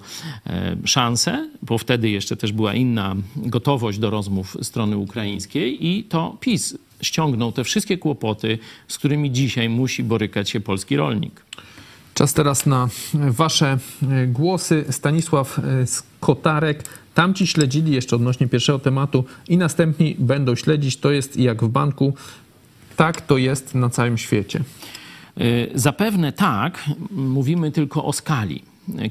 szansę, bo wtedy jeszcze też była inna gotowość do rozmów strony ukraińskiej i to PiS ściągnął te wszystkie kłopoty, z którymi dzisiaj musi borykać się polski rolnik. Czas teraz na wasze głosy. Stanisław Skotarek. Tamci śledzili jeszcze odnośnie pierwszego tematu i następni będą śledzić. To jest jak w banku. Tak to jest na całym świecie. Y, Zapewne tak, mówimy tylko o skali.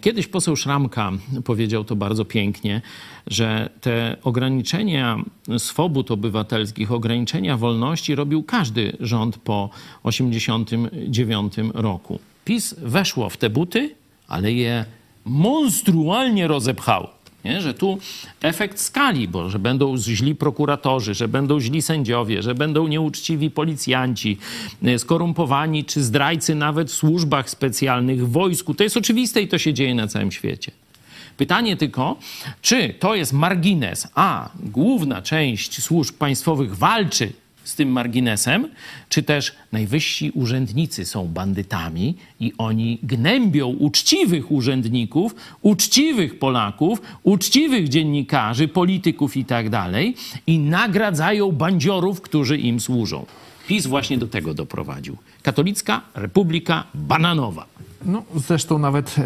Kiedyś poseł Szramka powiedział to bardzo pięknie, że te ograniczenia swobód obywatelskich, ograniczenia wolności robił każdy rząd po 1989 roku. PiS weszło w te buty, ale je monstrualnie rozepchało. Nie? Że tu efekt skali, bo że będą źli prokuratorzy, że będą źli sędziowie, że będą nieuczciwi policjanci, y, skorumpowani czy zdrajcy nawet w służbach specjalnych, w wojsku. To jest oczywiste i to się dzieje na całym świecie. Pytanie tylko, czy to jest margines, a główna część służb państwowych walczy z tym marginesem, czy też najwyżsi urzędnicy są bandytami i oni gnębią uczciwych urzędników, uczciwych Polaków, uczciwych dziennikarzy, polityków i tak dalej i nagradzają bandziorów, którzy im służą. PiS właśnie do tego doprowadził. Katolicka Republika Bananowa. No, zresztą nawet e,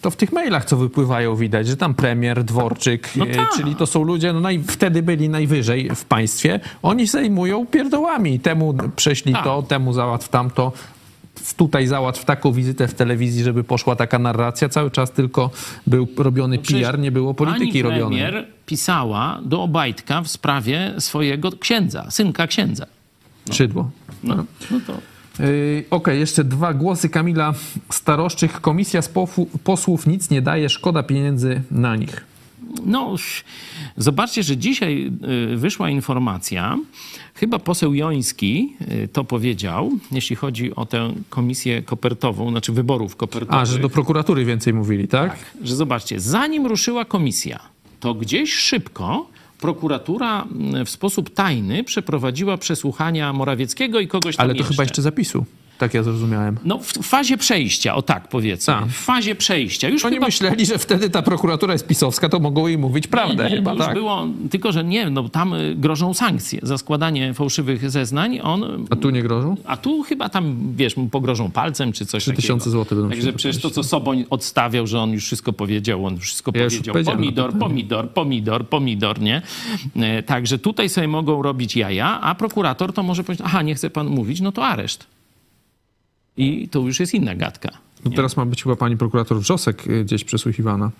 to w tych mailach, co wypływają, widać, że tam premier, Dworczyk, No e, tak. czyli to są ludzie, no naj, wtedy byli najwyżej w państwie, oni zajmują pierdołami. Temu prześlij Tak. to, temu załatw tamto. Tutaj załatw taką wizytę w telewizji, żeby poszła taka narracja. Cały czas tylko był robiony No PR, nie było polityki pani robionej. premier pisała do Obajtka w sprawie swojego księdza, synka księdza. Szydło. No, no to Yy, Okej, jeszcze dwa głosy Kamila Staroszczych. Komisja z posłów nic nie daje, szkoda pieniędzy na nich. No, zobaczcie, że dzisiaj y, wyszła informacja, chyba poseł Joński y, to powiedział, jeśli chodzi o tę komisję kopertową, znaczy wyborów kopertowych. A, że do prokuratury więcej mówili, tak? że zobaczcie, zanim ruszyła komisja, to gdzieś szybko prokuratura w sposób tajny przeprowadziła przesłuchania Morawieckiego i kogoś tam Ale to chyba jeszcze zapisu, tak ja zrozumiałem. No, w fazie przejścia, o tak powiedzmy. Tak. W fazie przejścia. Już Oni chyba myśleli, że wtedy ta prokuratura jest pisowska, to mogą jej mówić prawdę. nie, nie, chyba już tak. było, tylko że nie, no tam y, grożą sankcje za składanie fałszywych zeznań. On, A tu nie grożą? a tu chyba tam, wiesz, mu pogrożą palcem czy coś 3000 takiego. złotych będą Także przecież to, co. Soboń odstawiał, że on już wszystko powiedział, on już wszystko Ja już powiedział. to Pomidor, pomidor, pomidor, pomidor, nie? E, Także tutaj sobie mogą robić jaja, a prokurator to może powiedzieć, aha, nie chce pan mówić, no to areszt. I to już jest inna gadka. No teraz ma być chyba pani prokurator Wrzosek y, gdzieś przesłuchiwana.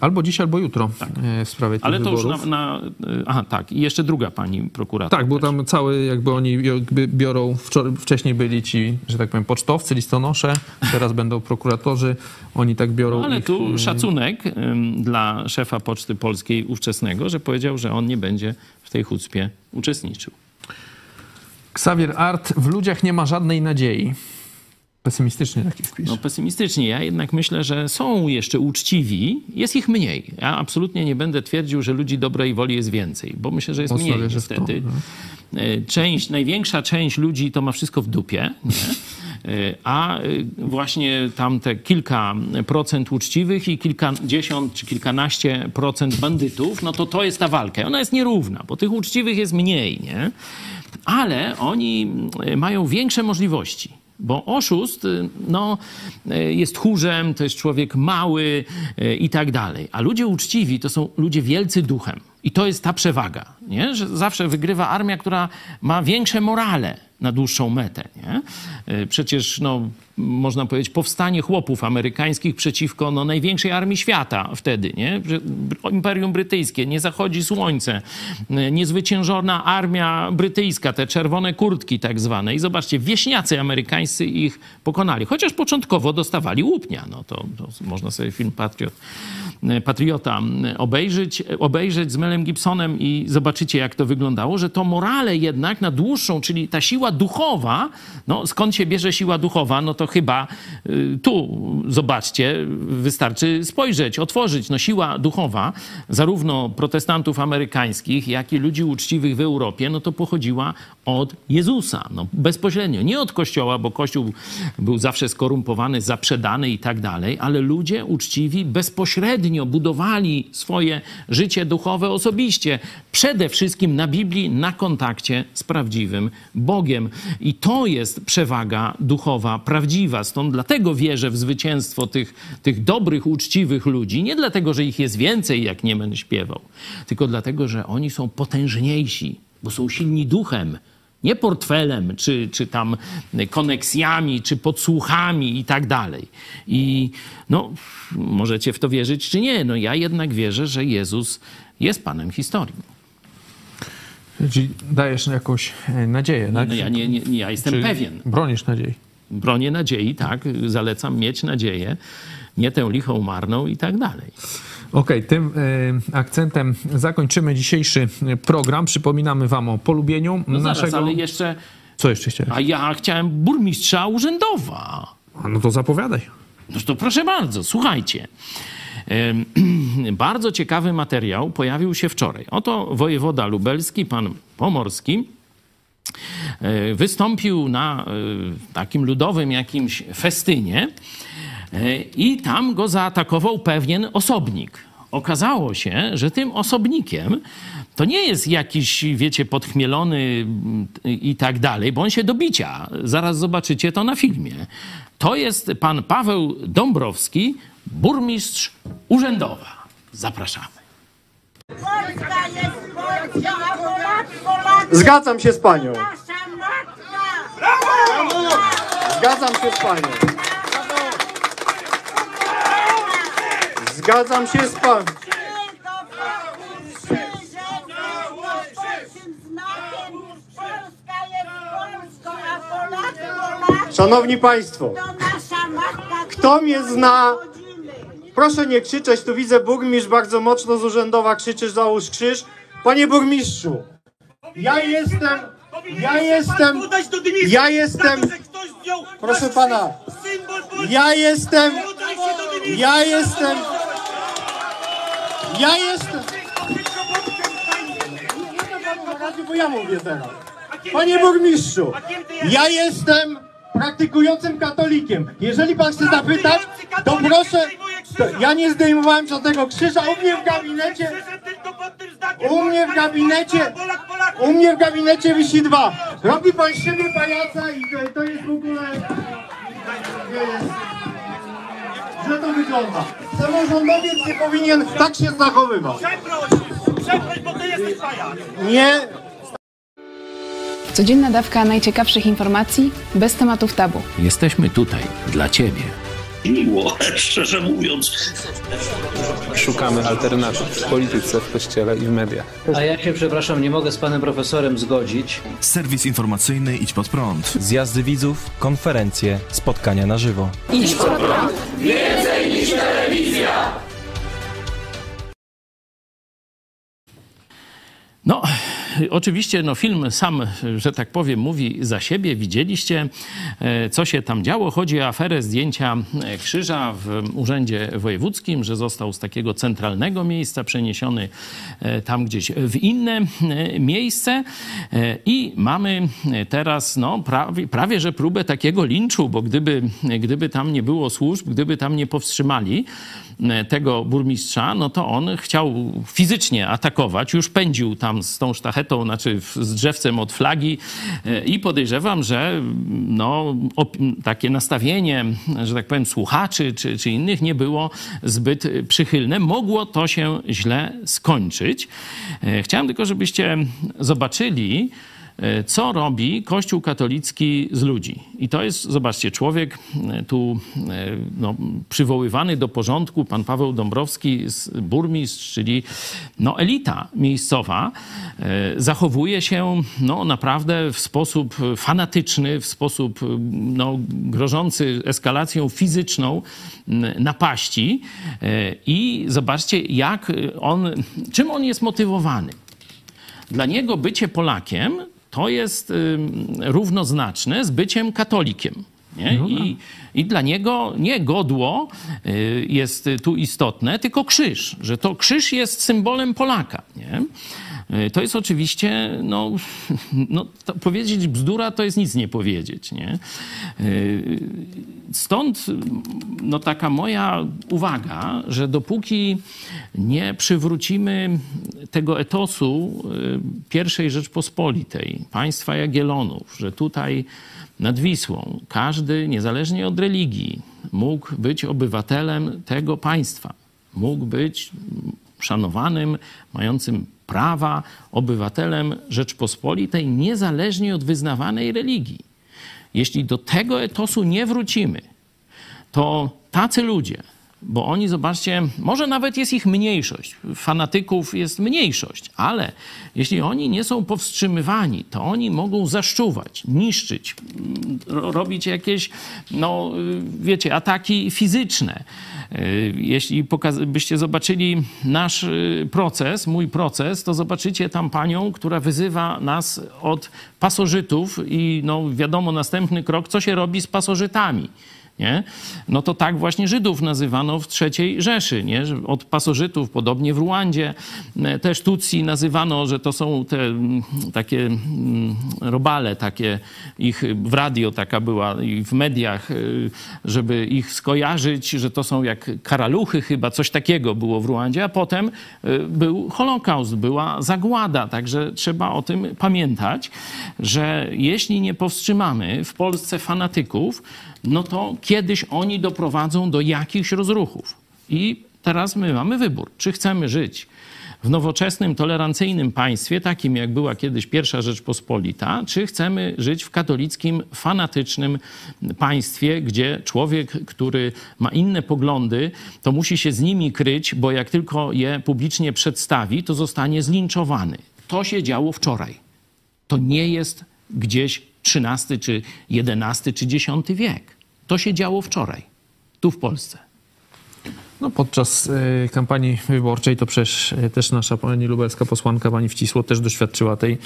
albo dziś, albo jutro e, w sprawie tych Tak. Ale to już wyborów. na, na... Aha, tak. I jeszcze druga pani prokurator. Tak, bo też. tam cały, jakby oni jakby biorą, wcześniej byli ci, że tak powiem, pocztowcy, listonosze, teraz będą prokuratorzy, oni tak biorą Ale ich, tu szacunek dla szefa Poczty Polskiej ówczesnego, że powiedział, że on nie będzie w tej chucpie uczestniczył. Xavier Art, w ludziach nie ma żadnej nadziei. Pesymistycznie taki wpis. No pesymistycznie. Ja jednak myślę, że są jeszcze uczciwi. Jest ich mniej. Ja absolutnie nie będę twierdził, że ludzi dobrej woli jest więcej, bo myślę, że jest Mocno mniej w to, niestety. no. E, Część, największa część ludzi to ma wszystko w dupie? E, a e, właśnie tam te kilka procent uczciwych i kilkadziesiąt czy kilkanaście procent bandytów, no to to jest ta walka. Ona jest nierówna, bo tych uczciwych jest mniej, nie? Ale oni e, mają większe możliwości. Bo oszust y, no, y, jest tchórzem, to jest człowiek mały i tak dalej. A ludzie uczciwi to są ludzie wielcy duchem. I to jest ta przewaga, nie? że zawsze wygrywa armia, która ma większe morale na dłuższą metę. Nie? Y, Przecież no, można powiedzieć powstanie chłopów amerykańskich przeciwko no, największej armii świata wtedy. Nie? Imperium Brytyjskie, nie zachodzi słońce, y, niezwyciężona armia brytyjska, te czerwone kurtki tak zwane. I zobaczcie, wieśniacy amerykańscy ich pokonali. Chociaż początkowo dostawali łupnia. No to, to można sobie film Patriot, Patriota y, obejrzeć, obejrzeć z Melem Gibsonem i zobaczycie, jak to wyglądało, że to morale jednak na dłuższą, czyli ta siła duchowa, no skąd się bierze siła duchowa, no to chyba y, tu, zobaczcie, wystarczy spojrzeć, otworzyć. No siła duchowa zarówno protestantów amerykańskich, jak i ludzi uczciwych w Europie, no to pochodziła od Jezusa, no bezpośrednio. Nie od Kościoła, bo Kościół był zawsze skorumpowany, zaprzedany i tak dalej, ale ludzie uczciwi bezpośrednio budowali swoje życie duchowe osobiście. Przede wszystkim na Biblii, na kontakcie z prawdziwym Bogiem. I to jest przewaga duchowa prawdziwa. Stąd dlatego wierzę w zwycięstwo tych, tych dobrych, uczciwych ludzi. Nie dlatego, że ich jest więcej, jak Niemen śpiewał, tylko dlatego, że oni są potężniejsi, bo są silni duchem nie portfelem, czy, czy tam koneksjami, czy podsłuchami i tak dalej. I no, możecie w to wierzyć, czy nie. No ja jednak wierzę, że Jezus jest Panem historii. Czyli dajesz jakąś e, nadzieję, tak? No ja, nie, nie, nie, ja jestem Czy pewien. Bronisz nadziei. Bronię nadziei, tak, zalecam mieć nadzieję, nie tę lichą marną i tak dalej. Okej, tym e, akcentem zakończymy dzisiejszy e, program. Przypominamy wam o polubieniu No zaraz, naszego... ale jeszcze, Co jeszcze chciałeś? a ja chciałem burmistrza urzędowa. A, no to zapowiadaj. No to proszę bardzo, słuchajcie. Bardzo ciekawy materiał pojawił się wczoraj. Oto wojewoda lubelski, pan Pomorski, e, wystąpił na takim ludowym jakimś festynie i tam go zaatakował pewien osobnik. Okazało się, że tym osobnikiem to nie jest jakiś, wiecie, podchmielony mm, i tak dalej, bo on się do bicia. Zaraz zobaczycie to na filmie. To jest pan Paweł Dąbrowski, burmistrz urzędowa. Zapraszamy. Polska jest Polską, a Polak Polacy. Zgadzam się z panią. Zgadzam się z panią. Zgadzam się z Polacy. Szanowni Państwo. Kto mnie zna? Proszę nie krzyczeć, tu widzę burmistrz bardzo mocno z urzędowa krzyczysz, załóż krzyż. Panie burmistrzu, ja jestem, ja jestem, ja jestem, proszę pana, ja jestem, ja jestem, ja jestem, bo ja mówię teraz. Panie burmistrzu, ja jestem praktykującym katolikiem. Jeżeli pan chce zapytać, to proszę, to ja nie zdejmowałem żadnego krzyża. U mnie w gabinecie, u mnie w gabinecie, u mnie w gabinecie wisi dwa. Robi pan siebie pajaca i to, to jest w ogóle... Nie jest. Że to wygląda. Samorządowiec nie powinien tak się zachowywać. Przeproś, bo ty jesteś pajac. Nie, Codzienna dawka najciekawszych informacji bez tematów tabu. Jesteśmy tutaj dla Ciebie. Miło, szczerze mówiąc. Szukamy alternatyw w polityce, w kościele i w mediach. A ja się, przepraszam, nie mogę z panem profesorem zgodzić. Serwis informacyjny Idź Pod Prąd. Zjazdy widzów, konferencje, spotkania na żywo. Idź Pod Prąd. Więcej niż telewizja. No, oczywiście no, film sam, że tak powiem, mówi za siebie. Widzieliście, e, co się tam działo. Chodzi o aferę zdjęcia e, krzyża w Urzędzie Wojewódzkim, że został z takiego centralnego miejsca przeniesiony e, tam gdzieś w inne miejsce. I mamy teraz no, prawie, prawie że próbę takiego linczu, bo gdyby, gdyby tam nie było służb, gdyby tam nie powstrzymali, tego burmistrza, no to on chciał fizycznie atakować, już pędził tam z tą sztachetą, znaczy z drzewcem od flagi i podejrzewam, że no, takie nastawienie, że tak powiem, słuchaczy czy, czy innych nie było zbyt przychylne. Mogło to się źle skończyć. Chciałem tylko, żebyście zobaczyli, E, co robi Kościół katolicki z ludzi? I to jest, zobaczcie, człowiek e, tu e, no, przywoływany do porządku, pan Paweł Dąbrowski, burmistrz, czyli no, elita miejscowa, zachowuje się no, naprawdę w sposób fanatyczny, w sposób no, grożący eskalacją fizyczną napaści. I zobaczcie, jak on, czym on jest motywowany. Dla niego bycie Polakiem to jest równoznaczne z byciem katolikiem. No I, I dla niego nie godło y, jest tu istotne, tylko krzyż, że to krzyż jest symbolem Polaka. Nie? Y, to jest oczywiście, no, no powiedzieć bzdura to jest nic nie powiedzieć. Nie? Y, stąd no, taka moja uwaga, że dopóki nie przywrócimy tego etosu pierwszej Rzeczpospolitej, państwa Jagiellonów, że tutaj nad Wisłą każdy, niezależnie od religii, mógł być obywatelem tego państwa, mógł być szanowanym, mającym prawa obywatelem Rzeczpospolitej, niezależnie od wyznawanej religii. Jeśli do tego etosu nie wrócimy, to tacy ludzie, bo oni, zobaczcie, może nawet jest ich mniejszość, fanatyków jest mniejszość, ale jeśli oni nie są powstrzymywani, to oni mogą zaszczuwać, niszczyć, robić jakieś, no wiecie, ataki fizyczne. Jeśli byście zobaczyli nasz y, proces, mój proces, to zobaczycie tam panią, która wyzywa nas od pasożytów i no wiadomo, następny krok, co się robi z pasożytami nie? no to tak właśnie Żydów nazywano w III Rzeszy, nie? od pasożytów, podobnie w Ruandzie. E, też Tutsi nazywano, że to są te takie robale, takie ich w radio taka była i w mediach, e, żeby ich skojarzyć, że to są jak karaluchy chyba, coś takiego było w Ruandzie, a potem e, był Holokaust, była zagłada, także trzeba o tym pamiętać, że jeśli nie powstrzymamy w Polsce fanatyków, no to kiedyś oni doprowadzą do jakichś rozruchów. I teraz my mamy wybór, czy chcemy żyć w nowoczesnym, tolerancyjnym państwie, takim jak była kiedyś pierwsza Rzeczpospolita, czy chcemy żyć w katolickim, fanatycznym państwie, gdzie człowiek, który ma inne poglądy, to musi się z nimi kryć, bo jak tylko je publicznie przedstawi, to zostanie zlinczowany. To się działo wczoraj. To nie jest gdzieś XIII, czy XI, czy X wiek. To się działo wczoraj, tu w Polsce. No, podczas y, kampanii wyborczej to przecież y, też nasza pani lubelska posłanka, pani Wcisło, też doświadczyła tej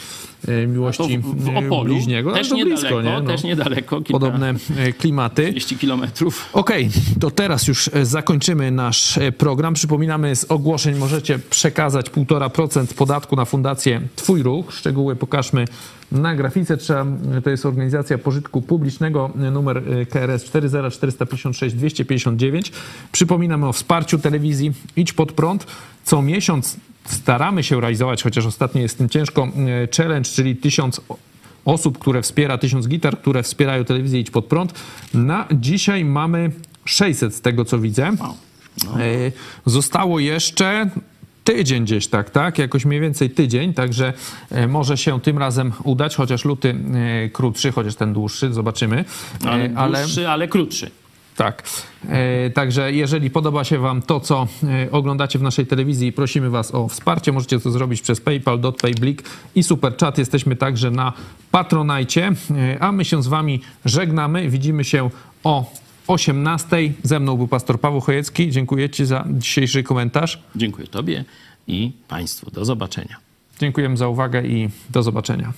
y, miłości w, w Opolu, bliźniego. Też, niedaleko, blisko, nie? No, też niedaleko. Kilka, podobne klimaty. 30 kilometrów. Okej, okay, to teraz już zakończymy nasz program. Przypominamy, z ogłoszeń możecie przekazać 1,5% podatku na fundację Twój Ruch. Szczegóły pokażmy na grafice. Trzeba, to jest organizacja pożytku publicznego, numer KRS 40456 259. Przypominamy o wsparciu telewizji Idź Pod Prąd. Co miesiąc staramy się realizować, chociaż ostatnio jest tym ciężko, challenge, czyli tysiąc osób, które wspiera, tysiąc gitar, które wspierają telewizję Idź Pod Prąd. Na dzisiaj mamy 600 z tego, co widzę. No. Zostało jeszcze tydzień gdzieś tak, tak? Jakoś mniej więcej tydzień, także e, może się tym razem udać, chociaż luty e, krótszy, chociaż ten dłuższy, zobaczymy. Ale, ale... dłuższy, ale krótszy. Tak. E, Także jeżeli podoba się Wam to, co e, oglądacie w naszej telewizji, prosimy Was o wsparcie. Możecie to zrobić przez PayPal, Dotpay, Blik i Super Chat. Jesteśmy także na Patronajcie, E, a my się z Wami żegnamy. Widzimy się o 18. Ze mną był pastor Paweł Chojecki. Dziękuję Ci za dzisiejszy komentarz. Dziękuję Tobie i Państwu. Do zobaczenia. Dziękujemy za uwagę i do zobaczenia.